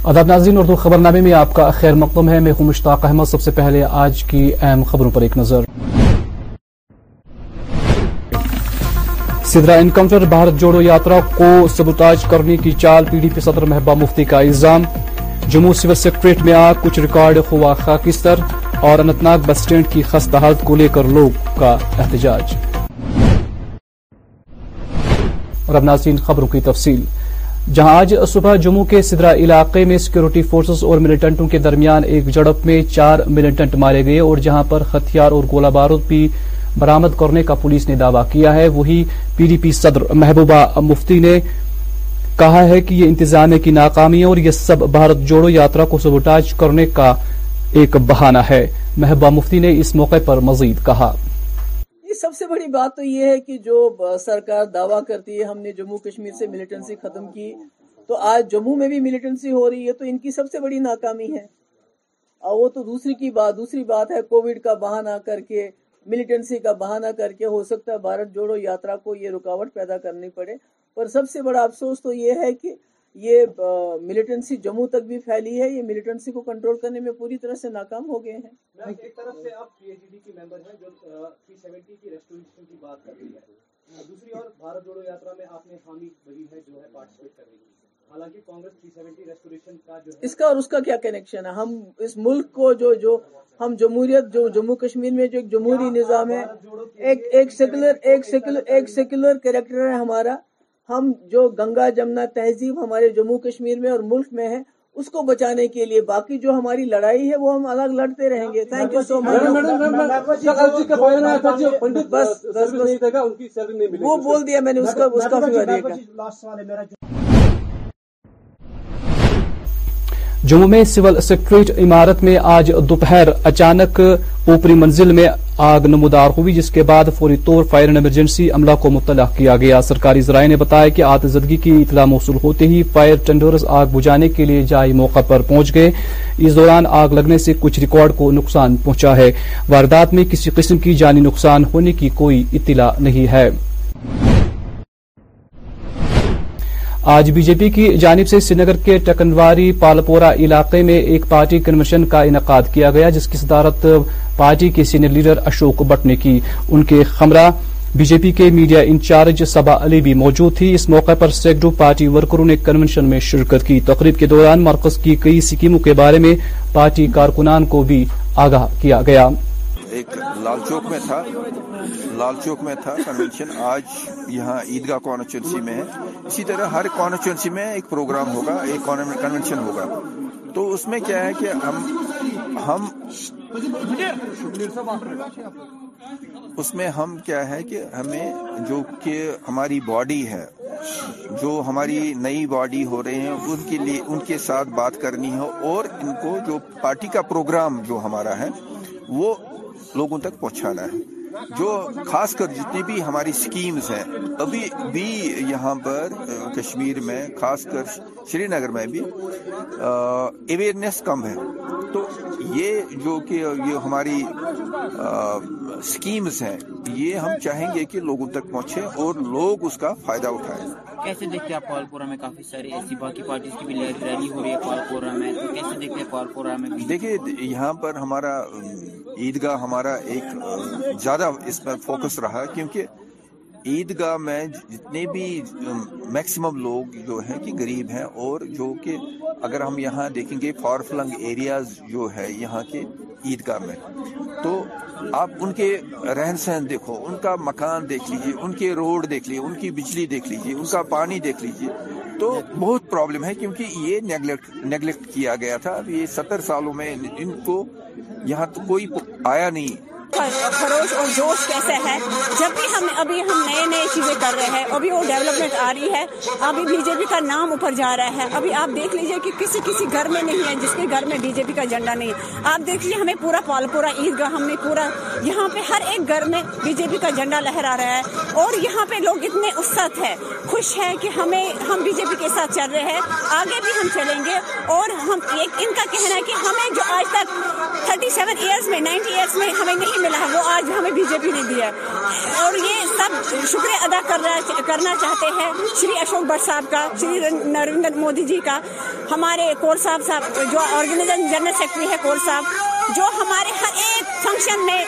آداب ناظرین اردو خبر نامے میں آپ کا خیر مقدم ہے میں ہوں مشتاق احمد سب سے پہلے آج کی اہم خبروں پر ایک نظر سدرا انکاؤنٹر بھارت جوڑو یاترا کو سبوتاج کرنے کی چال پی ڈی پی صدر محبہ مفتی کا الزام جموں سول سیکٹریٹ میں آ کچھ ریکارڈ ہوا خاکستر اور اننت ناگ بس اسٹینڈ کی خستہ حالت کو لے کر لوگ کا احتجاج اور اب ناظرین خبروں کی تفصیل جہاں آج صبح جموں کے سدرا علاقے میں سیکورٹی فورسز اور ملیٹنٹوں کے درمیان ایک جڑپ میں چار ملیٹنٹ مارے گئے اور جہاں پر ہتھیار اور گولہ بارود بھی برامد کرنے کا پولیس نے دعویٰ کیا ہے وہی پی ڈی پی صدر محبوبہ مفتی نے کہا ہے کہ یہ انتظامیہ کی ناکامی اور یہ سب بھارت جوڑو یاترا کو سبوٹاج کرنے کا ایک بہانہ ہے محبوبہ مفتی نے اس موقع پر مزید کہا سب سے بڑی بات تو یہ ہے کہ جو سرکار دعویٰ کرتی ہے ہم نے جموں کشمیر سے ملیٹنسی ختم کی تو آج جموں میں بھی ملیٹنسی ہو رہی ہے تو ان کی سب سے بڑی ناکامی ہے اور وہ تو دوسری کی بات دوسری بات ہے کووڈ کا بہانہ کر کے ملیٹنسی کا بہانہ کر کے ہو سکتا ہے بھارت جوڑو یاترا کو یہ رکاوٹ پیدا کرنی پڑے پر سب سے بڑا افسوس تو یہ ہے کہ یہ ملٹنسی جموں تک بھی پھیلی ہے یہ ملٹنسی کو کنٹرول کرنے میں پوری طرح سے ناکام ہو گئے ہیں ایک طرف سے آپ پی ایچ ڈی کی ممبر ہیں جو سی سیونٹی کی ریسٹوریشن کی بات کر رہی ہے ہاں، دوسری اور بھارت جوڑو یاترہ میں آپ نے حامی بلی ہے جو ہے پارٹسپیٹ کر رہی ہے حالانکہ کانگریس تھری ریسٹوریشن کا جو اس کا اور اس کا کیا کنیکشن ہے ہم اس ملک کو جو جو ہم جمہوریت جو جموں کشمیر میں جو ایک جمہوری نظام ہے ایک ایک سیکولر ایک سیکولر ایک سیکولر کریکٹر ہے ہمارا ہم جو گنگا جمنا تہذیب ہمارے جموں کشمیر میں اور ملک میں ہے اس کو بچانے کے لیے باقی جو ہماری لڑائی ہے وہ ہم الگ لڑتے رہیں گے تھینک یو سو مچ بس وہ بول دیا میں نے جموں میں سول سیکٹریٹ عمارت میں آج دوپہر اچانک اوپری منزل میں آگ نمودار ہوئی جس کے بعد فوری طور فائر ایمرجنسی عملہ کو متعلق کیا گیا سرکاری ذرائع نے بتایا کہ آت زدگی کی اطلاع موصول ہوتے ہی فائر ٹینڈرز آگ بجانے کے لئے جائی موقع پر پہنچ گئے اس دوران آگ لگنے سے کچھ ریکارڈ کو نقصان پہنچا ہے واردات میں کسی قسم کی جانی نقصان ہونے کی کوئی اطلاع نہیں ہے آج بی جے پی کی جانب سے سنگر نگر کے ٹکنواری پالپورا علاقے میں ایک پارٹی کنونشن کا انعقاد کیا گیا جس کی صدارت پارٹی کے سینئر لیڈر اشوک بٹ نے کی ان کے خمرہ بی جے پی کے میڈیا انچارج سبا علی بھی موجود تھی اس موقع پر سیکڈو پارٹی ورکروں نے کنونشن میں شرکت کی تقریب کے دوران مرکز کی کئی سکیموں کے بارے میں پارٹی کارکنان کو بھی آگاہ کیا گیا ایک لال چوک میں تھا لال چوک میں تھا کنونشن آج یہاں عیدگاہ کانسٹیچوینسی میں ہے اسی طرح ہر کانسٹیچوئنسی میں ایک پروگرام ہوگا ایک کنونشن ہوگا تو اس میں کیا ہے کہ ہم ہم اس میں ہم کیا ہے کہ ہمیں جو کہ ہماری باڈی ہے جو ہماری نئی باڈی ہو رہے ہیں ان کے ساتھ بات کرنی ہے اور ان کو جو پارٹی کا پروگرام جو ہمارا ہے وہ لوگوں تک پہنچانا ہے جو خاص کر جتنی بھی ہماری سکیمز ہیں ابھی بھی یہاں پر کشمیر میں خاص کر شری نگر میں بھی ایویرنیس کم ہے تو یہ جو کہ یہ ہماری سکیمز ہیں یہ ہم چاہیں گے کہ لوگوں تک پہنچے اور لوگ اس کا فائدہ اٹھائیں کیسے دیکھتے آپ پالپورہ میں کافی ساری ایسی باقی پارٹیز کی بھی ریلی ہو رہی ہے پالپورہ میں تو کیسے دیکھتے ہیں پالپورہ میں دیکھیے یہاں پر ہمارا عیدگاہ ہمارا ایک زیادہ اس پر فوکس رہا کیونکہ عید گاہ میں جتنے بھی میکسیمم لوگ جو ہیں کہ غریب ہیں اور جو کہ اگر ہم یہاں دیکھیں گے فار فلنگ ایریاز جو ہے یہاں کے عید گاہ میں تو آپ ان کے رہن سہن دیکھو ان کا مکان دیکھ لیجیے ان کے روڈ دیکھ لیجیے ان کی بجلی دیکھ لیجیے ان کا پانی دیکھ لیجیے تو بہت پرابلم ہے کیونکہ یہ نیگلیکٹ کیا گیا تھا اب یہ ستر سالوں میں ان کو یہاں تو کوئی آیا نہیں خروش اور جوش کیسے ہے جب بھی ہم ابھی ہم نئے نئے چیزیں کر رہے ہیں ابھی وہ ڈیولپمنٹ آ رہی ہے ابھی بی جے پی کا نام اوپر جا رہا ہے ابھی آپ دیکھ لیجئے کہ کسی کسی گھر میں نہیں ہے جس کے گھر میں بی جے پی کا جنڈا نہیں آپ دیکھ لیجیے ہمیں پورا پورا عید گاہ ہم نے پورا یہاں پہ ہر ایک گھر میں بی جے پی کا جنڈا لہرا رہا ہے اور یہاں پہ لوگ اتنے اسد ہے خوش ہے کہ ہمیں ہم بی جے پی کے ساتھ چل رہے ہیں آگے بھی ہم چلیں گے اور ہم ایک ان کا کہنا ہے کہ ہمیں جو آج تک تھرٹی سیون ایئرس میں نائنٹی ایئرس میں ہمیں نہیں ملا ہے وہ آج ہمیں بی جے پی نے دیا اور یہ سب شکریہ ادا کرنا چاہتے ہیں شری اشوک بٹ صاحب کا شری نریندر مودی جی کا ہمارے کور صاحب صاحب جو آرگنیزم جنرل سیکرٹری ہے کور صاحب جو ہمارے ہر ایک فنکشن میں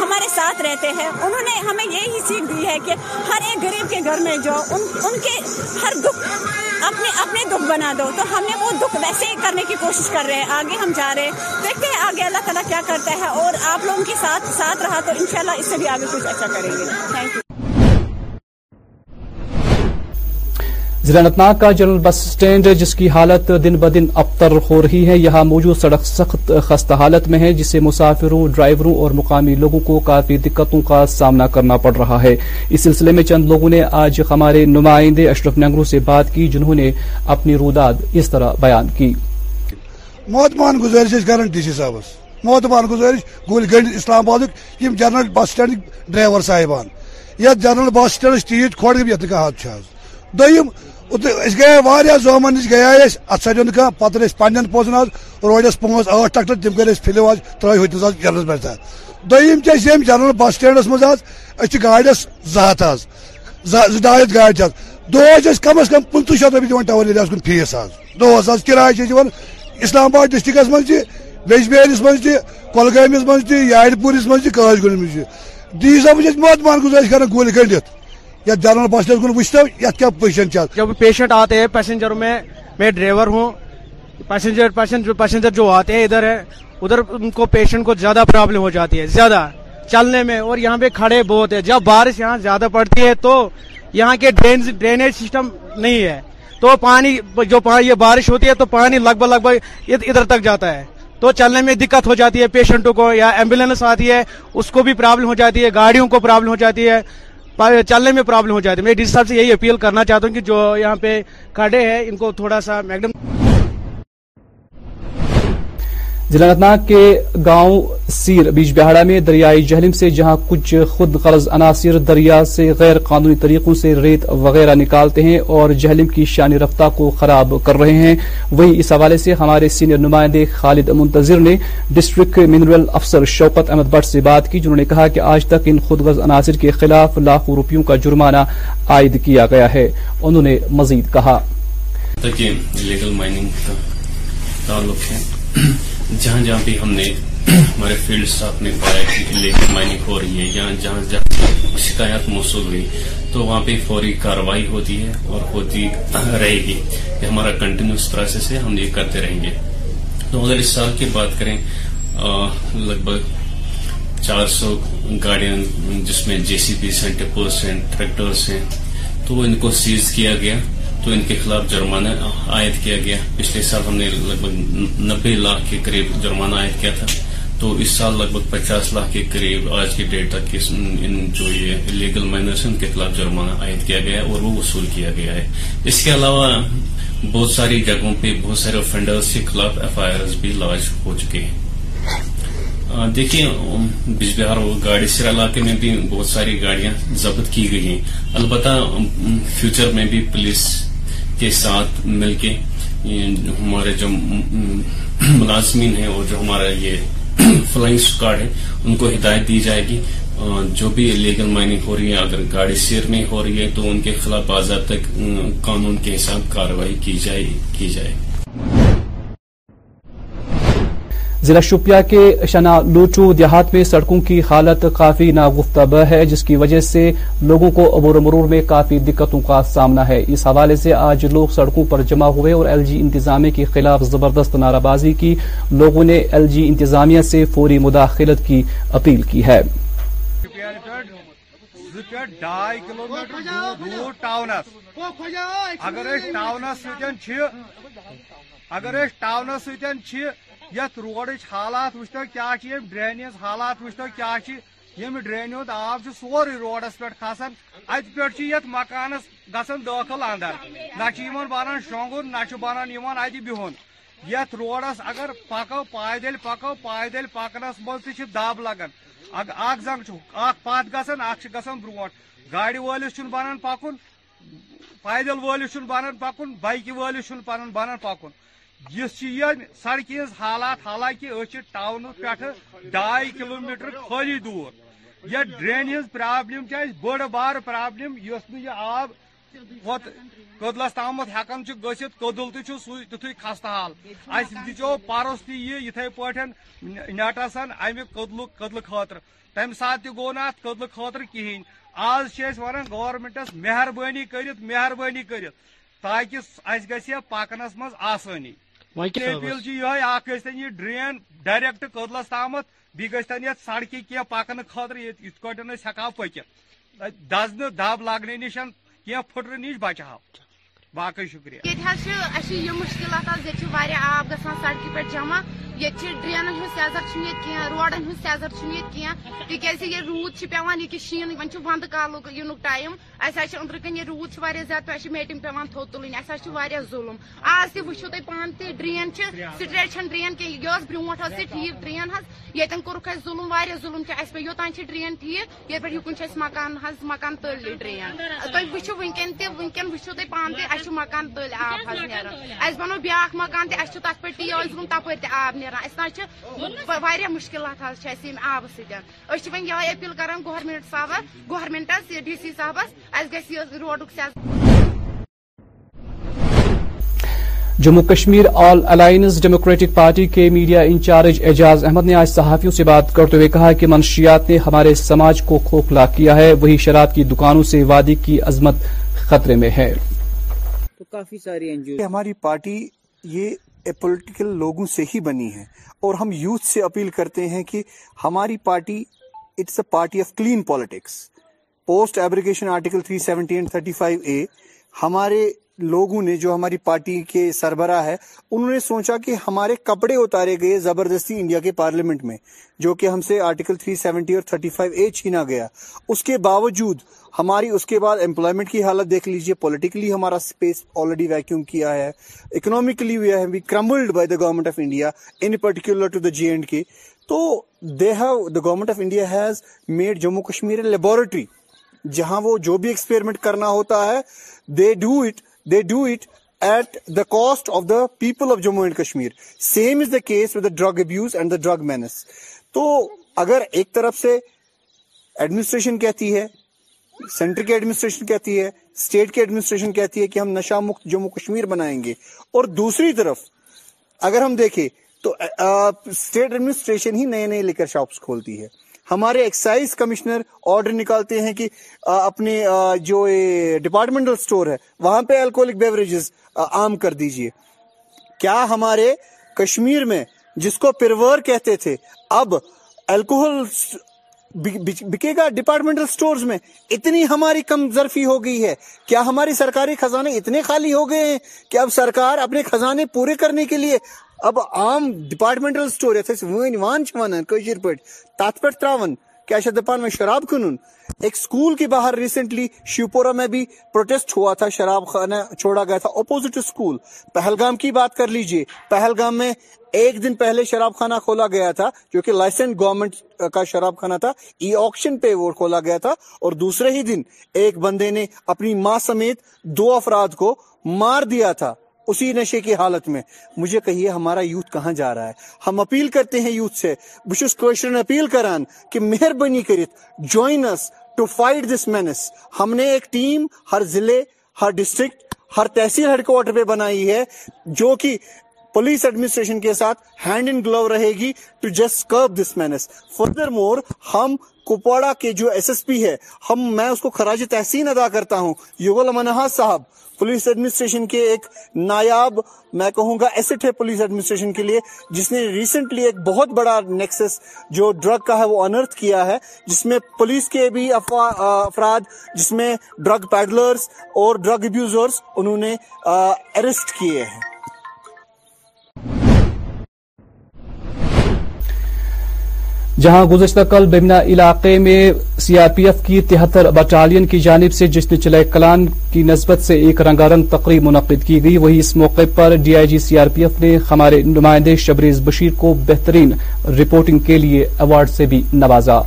ہمارے ساتھ رہتے ہیں انہوں نے ہمیں یہی سیکھ دی ہے کہ ہر ایک غریب کے گھر میں جو ان کے ہر دکھ اپنے اپنے دکھ بنا دو تو ہم نے وہ دکھ ویسے کرنے کی کوشش کر رہے ہیں آگے ہم جا رہے ہیں دیکھتے ہیں آگے اللہ تعالیٰ کیا کرتا ہے اور آپ لوگوں کے ساتھ ساتھ رہا تو انشاءاللہ اس سے بھی آگے کچھ اچھا کریں گے تھینک یو ضلع انتناگ کا جنرل بس سٹینڈ جس کی حالت دن بدن ابتر ہو رہی ہے یہاں موجود سڑک سخت خستہ حالت میں ہے جسے مسافروں ڈرائیوروں اور مقامی لوگوں کو کافی دقتوں کا سامنا کرنا پڑ رہا ہے اس سلسلے میں چند لوگوں نے آج ہمارے نمائندے اشرف ننگرو سے بات کی جنہوں نے اپنی روداد اس طرح بیان کی موت مان گزارش کران ڈی سی صاحب موت مان گزارش گول گنڈ Islamabad general bus stand driver صاحبان یا جنرل بس سٹینڈ تیت کھوڑ گئی یتن کا حد چھ اس گیا ویسے زومن نش گیا سڈو نکال پھر این پاس روڈیس پانچ اٹھ ٹکٹر تم اِس حال آج general bus general bus stands مزے گاڑی زا زیاد گا دہس اہم کم از کم پنت شیت روپیے دن ٹول ایریس کن فیس حد داس کرائے اسلام آباد ڈسٹرکس من پوٗرِس منٛز من کٲج گمس من تہِ ڈی صٲبَس چھِ أسۍ صاحب گُزٲرِش کھانا گُلۍ گٔنٛڈِتھ کن کیا پوزیشن جب پیشنٹ آتے ہیں پیسنجر میں میں ڈرائیور ہوں پیسنجر پیسنجر جو آتے ہیں ادھر ادھر ان کو پیشنٹ کو زیادہ پرابلم ہو جاتی ہے زیادہ چلنے میں اور یہاں پہ کھڑے بہت ہے جب بارش یہاں زیادہ پڑتی ہے تو یہاں کے ڈرینیج سسٹم نہیں ہے تو پانی جو پانی یہ بارش ہوتی ہے تو پانی لگ بھگ لگ بھگ ادھر تک جاتا ہے تو چلنے میں دقت ہو جاتی ہے پیشنٹوں کو یا ایمبولینس آتی ہے اس کو بھی پرابلم ہو جاتی ہے گاڑیوں کو پرابلم ہو جاتی ہے چلنے میں پرابلم ہو جائے میں ڈی صاحب سے یہی اپیل کرنا چاہتا ہوں کہ جو یہاں پہ کھڑے ہیں ان کو تھوڑا سا میکڈم جنت ناگ کے گاؤں سیر بیج بہاڑا میں دریائے جہلم سے جہاں کچھ خود غرض عناصر دریا سے غیر قانونی طریقوں سے ریت وغیرہ نکالتے ہیں اور جہلم کی شان رفتہ کو خراب کر رہے ہیں وہی اس حوالے سے ہمارے سینئر نمائندے خالد منتظر نے ڈسٹرکٹ منرل افسر شوکت احمد بٹ سے بات کی جنہوں نے کہا کہ آج تک ان خود غرض عناصر کے خلاف لاکھوں روپیوں کا جرمانہ عائد کیا گیا ہے جہاں جہاں بھی ہم نے ہمارے فیلڈ اسٹاف نے پایا کہ لے کے مائننگ ہو رہی ہے یا جہاں جہاں شکایات موصول ہوئی تو وہاں پہ فوری کاروائی ہوتی ہے اور ہوتی رہے گی یہ ہمارا کنٹینیوس پروسیس ہے ہم یہ کرتے رہیں گے تو اگر اس سال کی بات کریں لگ بھگ چار سو گاڑیاں جس میں جے سی بی ہیں ٹیپرس ہیں ٹریکٹرس ہیں تو ان کو سیز کیا گیا تو ان کے خلاف جرمانہ عائد کیا گیا پچھلے سال ہم نے لگ بھگ نبے لاکھ کے قریب جرمانہ عائد کیا تھا تو اس سال لگ بھگ پچاس لاکھ کے قریب آج کے ڈیٹ تک جو یہ لیگل مائنر ان کے خلاف جرمانہ عائد کیا گیا ہے اور وہ وصول کیا گیا ہے اس کے علاوہ بہت ساری جگہوں پہ بہت سارے افینڈر کے خلاف ایف آئی آر بھی لاج ہو چکے ہیں دیکھیں بج بہار گاڑی سر علاقے میں بھی بہت ساری گاڑیاں ضبط کی گئی ہیں البتہ فیوچر میں بھی پولیس کے ساتھ مل کے ہمارے جو ملازمین ہیں اور جو ہمارا یہ فلائنگ اسکواڈ ہے ان کو ہدایت دی جائے گی جو بھی لیگل مائننگ ہو رہی ہے اگر گاڑی سیر نہیں ہو رہی ہے تو ان کے خلاف آزاد تک قانون کے حساب کاروائی کی جائے ضلع شپیا کے لوچو دیہات میں سڑکوں کی حالت کافی ناگفتہ ہے جس کی وجہ سے لوگوں کو عبور مرور میں کافی دقتوں کا سامنا ہے اس حوالے سے آج لوگ سڑکوں پر جمع ہوئے اور ایل جی انتظامیہ کے خلاف زبردست نعرہ بازی کی لوگوں نے ایل جی انتظامیہ سے فوری مداخلت کی اپیل کی ہے اگر یت روڈچ حالات وچتو کیا یم ڈرینز حالات وشتو کیا یم ڈرینہ آب س سوری روڈس کھسان ات یت مکانس گھن داخل اندر نہ بنان بنان شونگن نہ یمن نت بہن یت روڈس اگر پکو پائدل پکو پائدل پکنس مزہ دب لگان اگ ز گھن اگان برو گاڑی ولس چھ بنان پکن پائد ولس بنان پکن بائکہ ولس بنان پکن سڑکہ حالات حالانکہ ارے ٹونی پیٹ ڈا کلو میٹر خالی دور ڈرین یت پرابلم بڑ بار پرابلم اس وت کدلس تام ہکان گھت کدل تیتھ خستہ حال اہ دس تی اتھے پا نٹس امکل کدل خاطر تمہ سات تہ گو تتھ کدل خاطر کہین آج ونان گورمنٹس مہربانی کرت مہربانی کرت تاکہ اس گا پکنس آسانی اپیل یہ ڈرین ڈائریکٹ کدلس تام یت سڑکہ کی پکنہ خاطر یعنی ہکا پکت دزن دب لگنے نشن کی پھٹر نش بچہ باقی شکریہ یہ مشکلات آب گا سڑکہ پہ جمع یترین سیزر کی روڈن سیزر کی رود پی شنی وند کال یہ ٹائم اچھا اندر کن روز پہ میٹنگ پی تلہ ظلم آج تمہیں پان تین سٹریشن ڈرین کی یہ بروٹ یہ ٹھیک ڈرین حاصل یو کورس ظلم ظلم یوتان سے ڈرین ٹھیک چھِ اَسہِ مکان حظ مکان تل ڈرین اَسہِ چھُ مکان تل آب بَنو بیا مکان تک تک تَپٲرۍ تہِ تب نا نیران اسہ حظ چھ مشکلات حظ چھ اسہ یم آبہ سۭتۍ أسۍ چھِ وۄنۍ یہے اپیل کران گورمنٹ صاحبس گورمنٹس ڈی سی صاحبس اسہ گژھِ یہِ روڈُک Cs Jammu Kashmir all alliance democratic party کے media in charge Ejaz Ahmad نے آج صحافیوں سے بات کرتے ہوئے کہا کہ منشیات نے ہمارے سماج کو کھوکھلا کیا ہے وہی شراب کی دکانوں سے وادی کی عظمت خطرے میں ہے تو کافی ساری ہماری پارٹی یہ پولیٹیکل لوگوں سے ہی بنی ہے اور ہم یوتھ سے اپیل کرتے ہیں کہ ہماری party it's a party of clean politics post abrogation article three seventy five A ہمارے لوگوں نے جو ہماری پارٹی کے سربراہ ہے انہوں نے سوچا کہ ہمارے کپڑے اتارے گئے زبردستی انڈیا کے پارلیمنٹ میں جو کہ ہم سے آرٹیکل 370 اور 35 اے چھینا گیا اس کے باوجود ہماری اس کے بعد امپلائمنٹ کی حالت دیکھ لیجئے پولیٹیکلی ہمارا سپیس آلریڈی ویکیوم کیا ہے economically crumbled by the government of India in particular to the J and K تو government of India has made Kashmir laboratory جہاں وہ جو بھی ایکسپیرمنٹ کرنا ہوتا ہے they do it do it at the cost of the people of Jammu and Kashmir same is the case with the drug abuse and the drug menace تو اگر ایک طرف سے ایڈمنسٹریشن کہتی ہے سینٹر کی ایڈمنسٹریشن کہتی ہے اسٹیٹ کی ایڈمنسٹریشن کہتی ہے کہ ہم مکت جموں کشمیر بنائیں گے اور دوسری طرف اگر ہم دیکھیں تو اسٹیٹ ایڈمنسٹریشن ہی نئے نئے لے کر شاپس کھولتی ہے ہمارے ایکسائز کمشنر آرڈر نکالتے ہیں کہ اپنے جو ڈپارٹمنٹل سٹور ہے وہاں پہ الکولک بیوریجز عام کر دیجئے کیا ہمارے کشمیر میں جس کو پرور کہتے تھے اب الکوہل بکے گا ڈپارٹمنٹل سٹورز میں اتنی ہماری کم ظرفی ہو گئی ہے کیا ہماری سرکاری خزانے اتنے خالی ہو گئے ہیں کہ اب سرکار اپنے خزانے پورے کرنے کے لیے اب عام ڈپارٹمنٹل میں شراب کنن ایک کے باہر ریسنٹلی شیوپورا میں بھی پروٹیسٹ ہوا تھا شراب خانہ چھوڑا گیا تھا اپوزٹ پہلگام کی بات کر لیجئے پہلگام میں ایک دن پہلے شراب خانہ کھولا گیا تھا جو کہ لائسنس گورنمنٹ کا شراب خانہ تھا ای آکشن پہ وہ کھولا گیا تھا اور دوسرے ہی دن ایک بندے نے اپنی ماں سمیت دو افراد کو مار دیا تھا اسی نشے کی حالت میں مجھے کہیے ہمارا یوتھ کہاں جا رہا ہے ہم اپیل کرتے ہیں یوتھ سے کوشن اپیل کران کہ مہربانی Charit us to fight this menace ہم نے ایک ٹیم ہر ضلع ہر ڈسٹرکٹ ہر تحصیل ہیڈ کوارٹر پہ بنائی ہے جو کہ پولیس ایڈمنسٹریشن کے ساتھ ہینڈ ان گلو رہے گی ٹو جس curb this menace further more ہم کپواڑہ کے جو ایس ایس پی ہے ہم میں اس کو خراج تحسین ادا کرتا ہوں یوگل منہا صاحب پولیس ایڈمنسٹریشن کے ایک نایاب میں کہوں گا ایسٹ ہے پولیس ایڈمنسٹریشن کے لیے جس نے ریسنٹلی ایک بہت بڑا نیکسس جو ڈرگ کا ہے وہ انرت کیا ہے جس میں پولیس کے بھی افراد جس میں ڈرگ پیڈلرز اور ڈرگ ابیوزرز انہوں نے اریسٹ کیے ہیں جہاں گزشتہ کل بمنا علاقے میں سی آر پی ایف کی تہتر بٹالین کی جانب سے جشن چلے کلان کی نسبت سے ایک رنگا رنگ تقریب منعقد کی گئی وہی اس موقع پر D I G C R P F نے ہمارے نمائندے شبریز بشیر کو بہترین رپورٹنگ کے لیے ایوارڈ سے بھی نوازا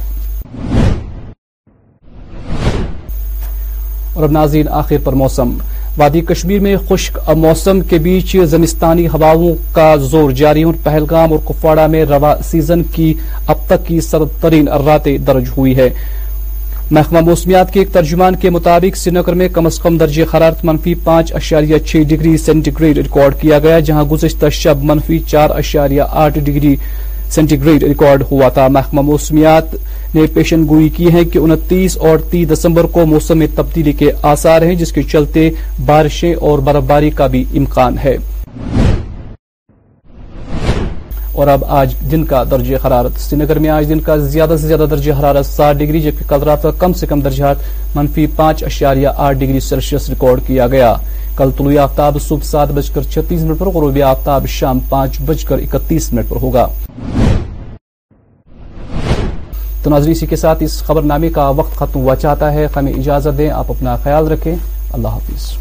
اور ناظرین آخر پر موسم وادی کشمیر میں خشک موسم کے بیچ زمستانی ہواوں کا زور جاری اور پہلگام اور کپواڑہ میں روا سیزن کی اب تک کی سرد ترین راتیں درج ہوئی ہے محکمہ موسمیات کے ایک ترجمان کے مطابق سری نگر میں کم از کم درجہ حرارت منفی پانچ اشاریہ چھ ڈگری سینٹی گریڈ ریکارڈ کیا گیا جہاں گزشتہ شب منفی چار اشاریہ آٹھ ڈگری سینٹی گریڈ ریکارڈ ہوا تھا محکمہ موسمیات نے پیشن گوئی کی ہے کہ انتیس اور تیس دسمبر کو موسم میں تبدیلی کے آثار ہیں جس کے چلتے بارشیں اور برفباری کا بھی امکان ہے اور اب آج دن کا درجہ سری نگر میں آج دن کا زیادہ سے زیادہ درجہ حرارت سات ڈگری جبکہ کل رات کا کم سے کم درجہ منفی پانچ اشاریہ آٹھ ڈگری سیلسیس ریکارڈ کیا گیا کل طلوع آفتاب صبح سات بج کر چھتیس منٹ پر غروب آفتاب شام پانچ بج کر اکتیس منٹ پر ہوگا تو اسی کے ساتھ اس خبر نامے کا وقت ختم ہوا چاہتا ہے ہمیں اجازت دیں آپ اپنا خیال رکھیں اللہ حافظ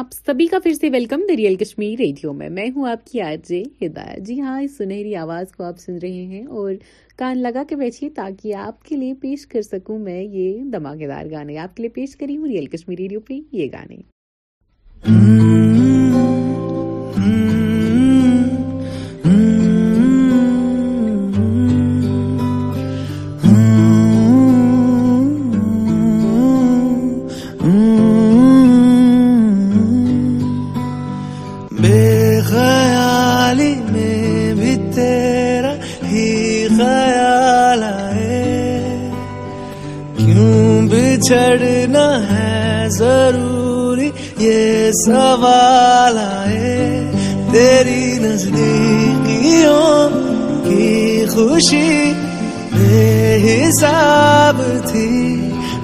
آپ سبھی کا پھر سے welcome the real Kashmir radio میں میں ہوں آپ کی آج ہدایت جی ہاں اس سنہری آواز کو آپ سن رہے ہیں اور کان لگا کے بیٹھیے تاکہ آپ کے لیے پیش کر سکوں میں یہ دھماکے دار گانے آپ کے لیے پیش کری ہوں ریئل کشمیر ریڈیو پہ یہ گانے چڑنا ہے ضروری یہ سوال آئے تیری نزدیکیوں کی خوشی حساب تھی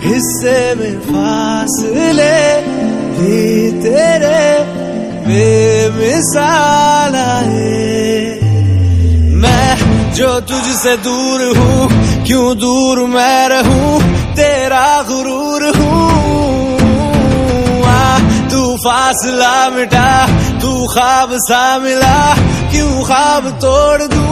حصے میں فاصلے لے تیرے بے مثال آئے میں جو تجھ سے دور ہوں کیوں دور میں رہوں تیرا غرور ہوں آ تو فاصلہ مٹا تو خواب سا ملا کیوں خواب توڑ دوں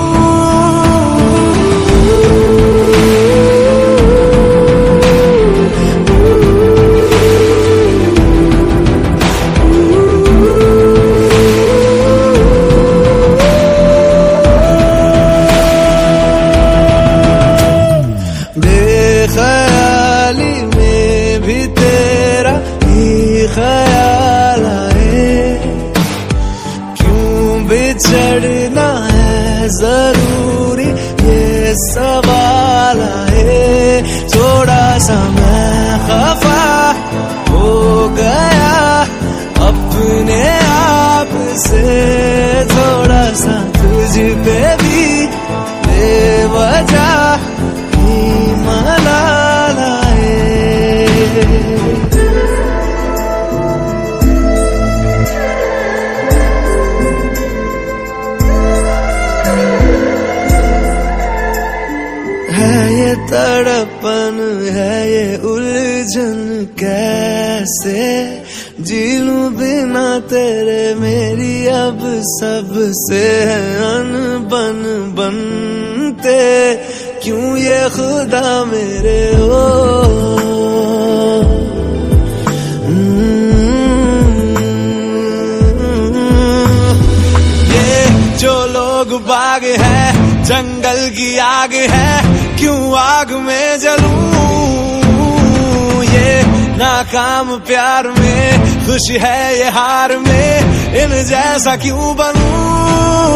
سوال آئے تھوڑا سا میں خفا ہو گیا اپنے آپ سے تھوڑا سا تجھ پہ بھی بے وجہ تڑپن ہے یہ الجھن کیسے جیلوں بنا تیرے میری اب سب سے ان بن بنتے میرے او جو لوگ باغ ہے جنگل کی آگ ہے کیوں آگ جلوں یہ ناکام پیار میں خوش ہے یہ ہار میں ان جیسا کیوں بنوں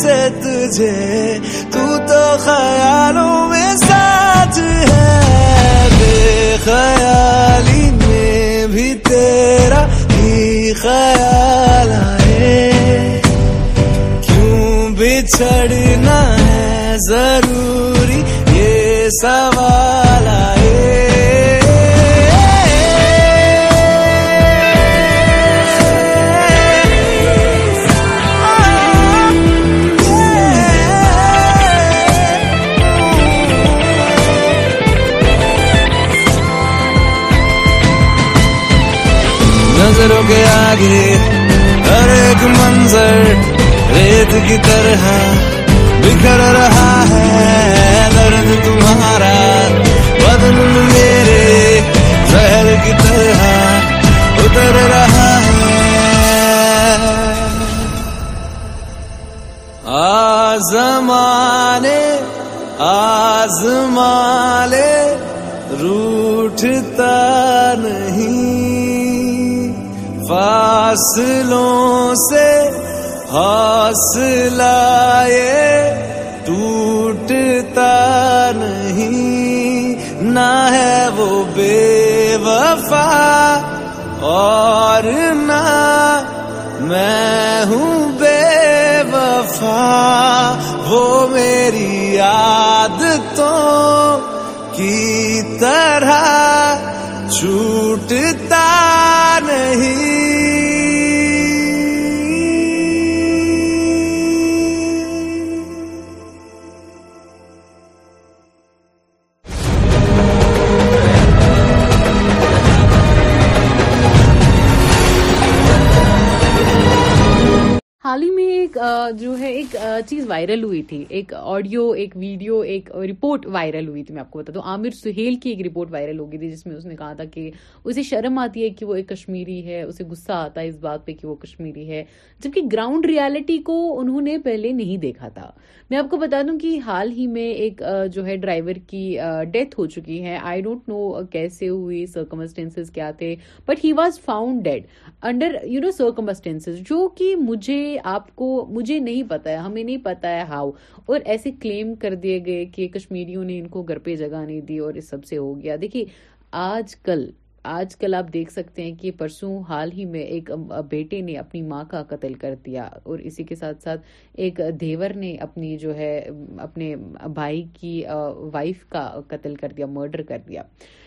تجھے تو تو خیالوں میں ساتھ ہے بے خیالی میں بھی تیرا ہی خیال آئے کیوں بچھڑنا ہے ضروری یہ سوال آئے آگے ہر ایک منظر ریت کی طرح بکھر رہا ہے درد تمہارا بدن میرے شہر کی طرح اتر فاصلوں سے یہ ٹوٹتا نہیں نہ ہے وہ بے وفا اور نہ میں ہوں بے وفا وہ میرے جو ہے ایک چیز وائرل ہوئی تھی ایک آڈیو ایک ویڈیو ایک رپورٹ وائرل ہوئی تھی میں آپ کو بتا دوں عامر سہیل کی ایک رپورٹ وائرل ہو گئی تھی جس میں اس نے کہا تھا کہ اسے شرم آتی ہے کہ وہ ایک کشمیری ہے اسے غصہ آتا ہے اس بات پہ کہ وہ کشمیری ہے جبکہ گراؤنڈ ریالٹی کو انہوں نے پہلے نہیں دیکھا تھا میں آپ کو بتا دوں کہ حال ہی میں ایک جو ہے ڈرائیور کی ڈیتھ ہو چکی ہے آئی ڈونٹ نو کیسے ہوئی سرکمسٹینس کیا تھے but he was found dead under you know circumstances جو کہ مجھے آپ کو مجھے نہیں پتا ہے ہمیں نہیں پتا ہے ہاؤ اور ایسے کلیم کر دیے گئے کہ کشمیریوں نے ان کو گھر پہ جگہ نہیں دی اور اس سب سے ہو گیا دیکھیے آج کل آج کل آپ دیکھ سکتے ہیں کہ پرسوں حال ہی میں ایک بیٹے نے اپنی ماں کا قتل کر دیا اور اسی کے ساتھ ساتھ ایک دیور نے اپنی جو ہے اپنے بھائی کی وائف کا قتل کر دیا مرڈر کر دیا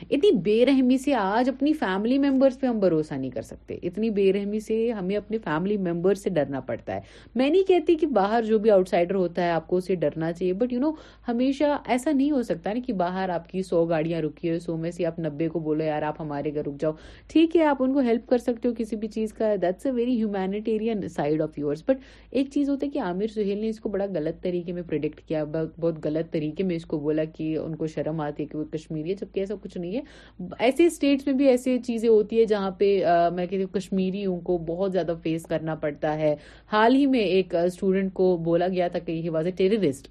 اتنی بے رحمی سے آج اپنی فیملی ممبرس پہ ہم بھروسہ نہیں کر سکتے اتنی بے رحمی سے ہمیں اپنے فیملی ممبر سے ڈرنا پڑتا ہے میں نہیں کہتی کہ باہر جو بھی آؤٹ سائڈر ہوتا ہے آپ کو اسے ڈرنا چاہیے بٹ یو نو ہمیشہ ایسا نہیں ہو سکتا نا کہ باہر آپ کی سو گاڑیاں رکی ہے سو میں سے آپ نبے کو بولو یار آپ ہمارے سارے کا رک جاؤ ٹھیک ہے آپ ان کو ہیلپ کر سکتے ہو کسی بھی چیز کا that's a very humanitarian side of yours but ایک چیز ہوتا ہے کہ عامر سہیل نے اس کو بڑا غلط طریقے میں پرڈکٹ کیا بہت غلط طریقے میں اس کو بولا کہ ان کو شرم آتی ہے کہ وہ کشمیری ہے جبکہ ایسا کچھ نہیں ہے ایسے اسٹیٹس میں بھی ایسی چیزیں ہوتی ہے جہاں پہ میں کہتی ہوں کشمیریوں کو بہت زیادہ فیس کرنا پڑتا ہے حال ہی میں ایک اسٹوڈنٹ کو بولا گیا تھا کہ he was a terrorist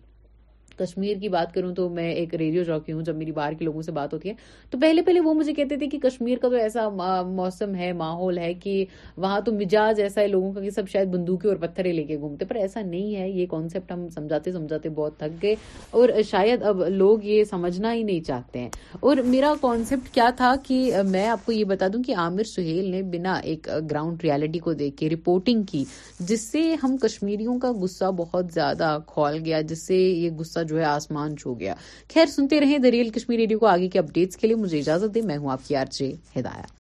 Kashmir کی بات کروں تو میں ایک ریڈیو جاکی ہوں جب میری باہر کے لوگوں سے بات ہوتی ہے تو پہلے پہلے وہ مجھے کہتے تھے کہ کشمیر کا تو ایسا موسم ہے ماحول ہے کہ وہاں تو مزاج ایسا ہے لوگوں کا کہ سب شاید بندوقیں اور پتھرے لے کے گھومتے پر ایسا نہیں ہے یہ کانسیپٹ ہم سمجھاتے سمجھاتے بہت تھک گئے اور شاید اب لوگ یہ سمجھنا ہی نہیں چاہتے ہیں اور میرا کانسیپٹ کیا تھا کہ میں آپ کو یہ بتا دوں کہ عامر سہیل نے بنا ایک گراؤنڈ ریالٹی کو دیکھ کے رپورٹنگ کی جس سے ہم کشمیریوں کا غصہ بہت زیادہ کھول گیا جس سے یہ غصہ جو ہے آسمان چھو گیا خیر سنتے رہیں دریل کشمیر ریڈیو کو آگے کی اپڈیٹس کے لیے مجھے اجازت دیں میں ہوں آپ کی آرچے ہدایات